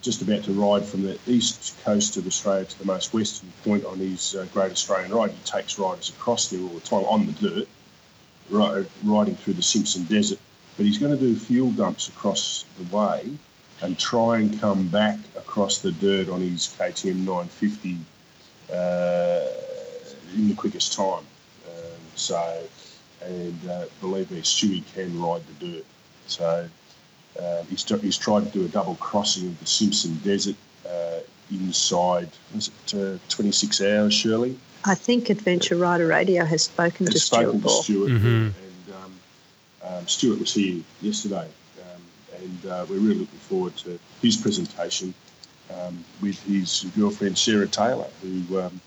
just about to ride from the east coast of Australia to the most western point on his uh, Great Australian Ride. He takes riders across there all the time on the dirt, ri- riding through the Simpson Desert. But he's going to do fuel dumps across the way and try and come back across the dirt on his KTM 950 uh, in the quickest time. Um, so, and uh, believe me, Stewie can ride the dirt. So uh, he's, tr- he's tried to do a double crossing of the Simpson Desert uh, inside, was it uh, 26 hours, Shirley? I think Adventure Rider Radio has spoken Had to spoken Stuart to Ball. Stuart, Mhm. and um, um, Stuart was here yesterday, um, and uh, we're really looking forward to his presentation. Um, with his girlfriend Sarah Taylor, who, um,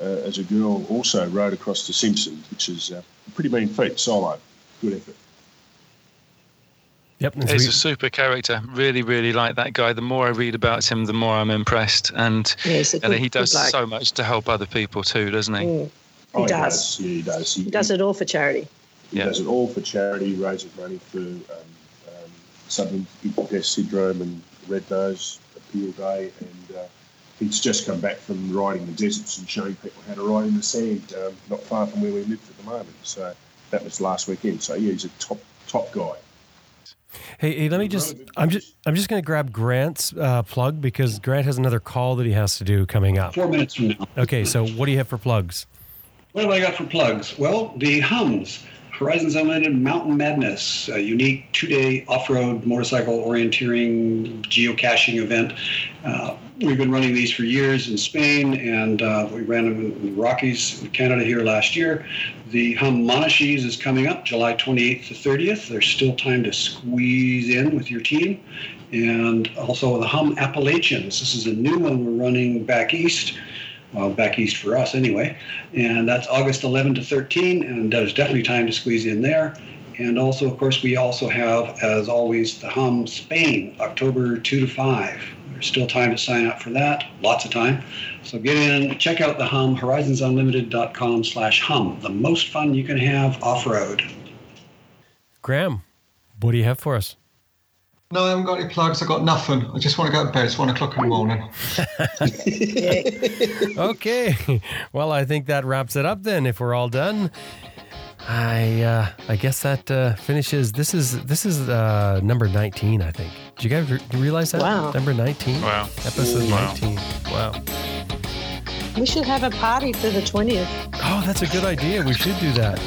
uh, as a girl, also rode across the Simpsons, which is uh, a pretty mean feat solo. Good effort. Yep, he's a super character. Really, really like that guy. The more I read about him, the more I'm impressed. And, Yeah, he's a and good- he does good so much to help other people too, doesn't he? Mm, Oh, he does. Yeah, he does. He, He does it all for charity. He Yeah. does it all for charity, raises money for um, um, sublingual test syndrome and red nose appeal day. And uh, he's just come back from riding the deserts and showing people how to ride in the sand, um, not far from where we live at the moment. So that was last weekend. So yeah, he's a top top guy. Hey, hey, let me just. I'm just. I'm just going to grab Grant's uh, plug because Grant has another call that he has to do coming up. Four minutes from now. Okay, so what do you have for plugs? What have I got for plugs? Well, the Hums, Horizons Unlimited Mountain Madness, a unique two-day off-road motorcycle orienteering geocaching event. Uh, we've been running these for years in Spain, and uh, we ran them in the Rockies in Canada here last year. The Hum Monashees is coming up July 28th to 30th. There's still time to squeeze in with your team. And also the Hum Appalachians. This is a new one we're running back east well, back east for us anyway. And that's August 11 to 13, and there's definitely time to squeeze in there. And also, of course, we also have, as always, the Hum Spain, October 2 to 5. There's still time to sign up for that, lots of time. So get in, check out the Hum, horizonsunlimited.com slash hum, the most fun you can have off-road. Graham, what do you have for us? No, I haven't got any plugs. I've got nothing. I just want to go to bed. It's one o'clock in the morning. Okay, well, I think that wraps it up then. If we're all done, I uh, I guess that uh, finishes. This is this is uh, number nineteen, I think. Did you guys re- realize that? Wow. Number nineteen. Wow. Episode Wow. nineteen. Wow. We should have a party for the 20th. Oh, that's a good idea. We should do that.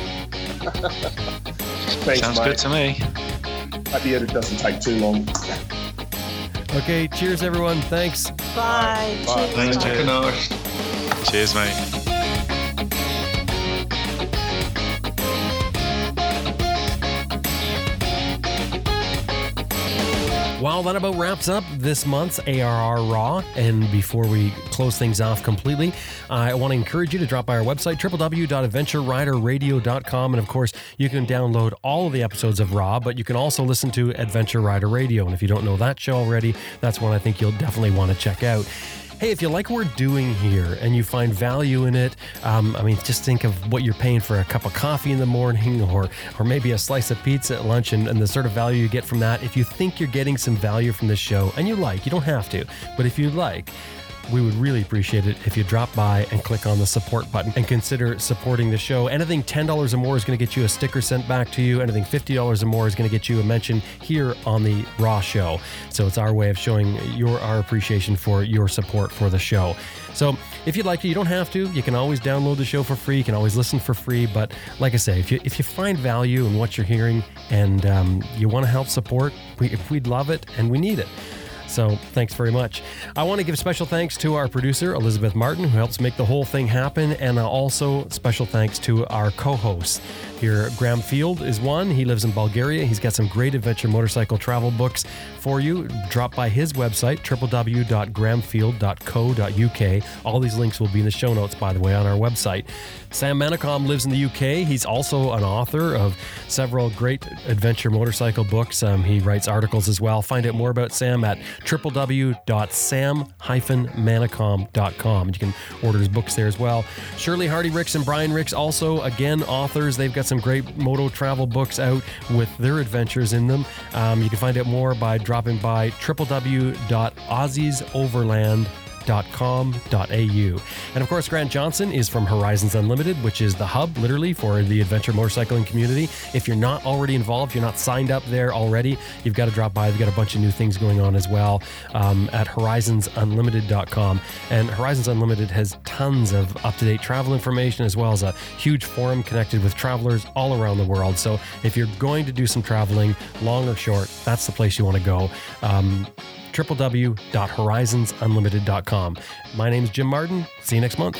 Thanks, Sounds mate. good to me. Hope the edit doesn't take too long. Okay. Cheers, everyone. Thanks. Bye. Bye. Cheers. Thanks, Bye. Jay. Ganache. Cheers, mate. Well, that about wraps up this month's ARR Raw. And before we close things off completely, I want to encourage you to drop by our website, www.adventureriderradio.com. And of course, you can download all of the episodes of Raw, but you can also listen to Adventure Rider Radio. And if you don't know that show already, that's one I think you'll definitely want to check out. Hey, if you like what we're doing here and you find value in it, um, I mean, just think of what you're paying for a cup of coffee in the morning or, or maybe a slice of pizza at lunch and, and the sort of value you get from that. If you think you're getting some value from this show and you like, you don't have to, but if you like, we would really appreciate it if you drop by and click on the support button and consider supporting the show. Anything $10 or more is going to get you a sticker sent back to you. Anything $50 or more is going to get you a mention here on the Raw Show. So it's our way of showing your our appreciation for your support for the show. So if you'd like to, you don't have to. You can always download the show for free. You can always listen for free. But like I say, if you if you find value in what you're hearing and um, you want to help support, we, we'd love it and we need it. So thanks very much. I want to give special thanks to our producer, Elizabeth Martin, who helps make the whole thing happen. And uh, also special thanks to our co hosts. Here, Graham Field is one. He lives in Bulgaria. He's got some great adventure motorcycle travel books for you. Drop by his website, www.grahamfield.co.uk. All these links will be in the show notes, by the way, on our website. Sam Manicom lives in the UK. He's also an author of several great adventure motorcycle books. Um, he writes articles as well. Find out more about Sam at www.sam-manicom.com. You can order his books there as well. Shirley Hardy Rix and Brian Rix, also, again, authors. They've got some great moto travel books out with their adventures in them. Um, you can find out more by dropping by www.aussiesoverland.com com.au. And of course, Grant Johnson is from Horizons Unlimited, which is the hub literally for the adventure motorcycling community. If you're not already involved, you're not signed up there already, you've got to drop by. They've got a bunch of new things going on as well um, at horizonsunlimited.com. And Horizons Unlimited has tons of up to date travel information as well as a huge forum connected with travelers all around the world. So if you're going to do some traveling, long or short, that's the place you want to go. Um, www.horizonsunlimited.com. My name is Jim Martin. See you next month.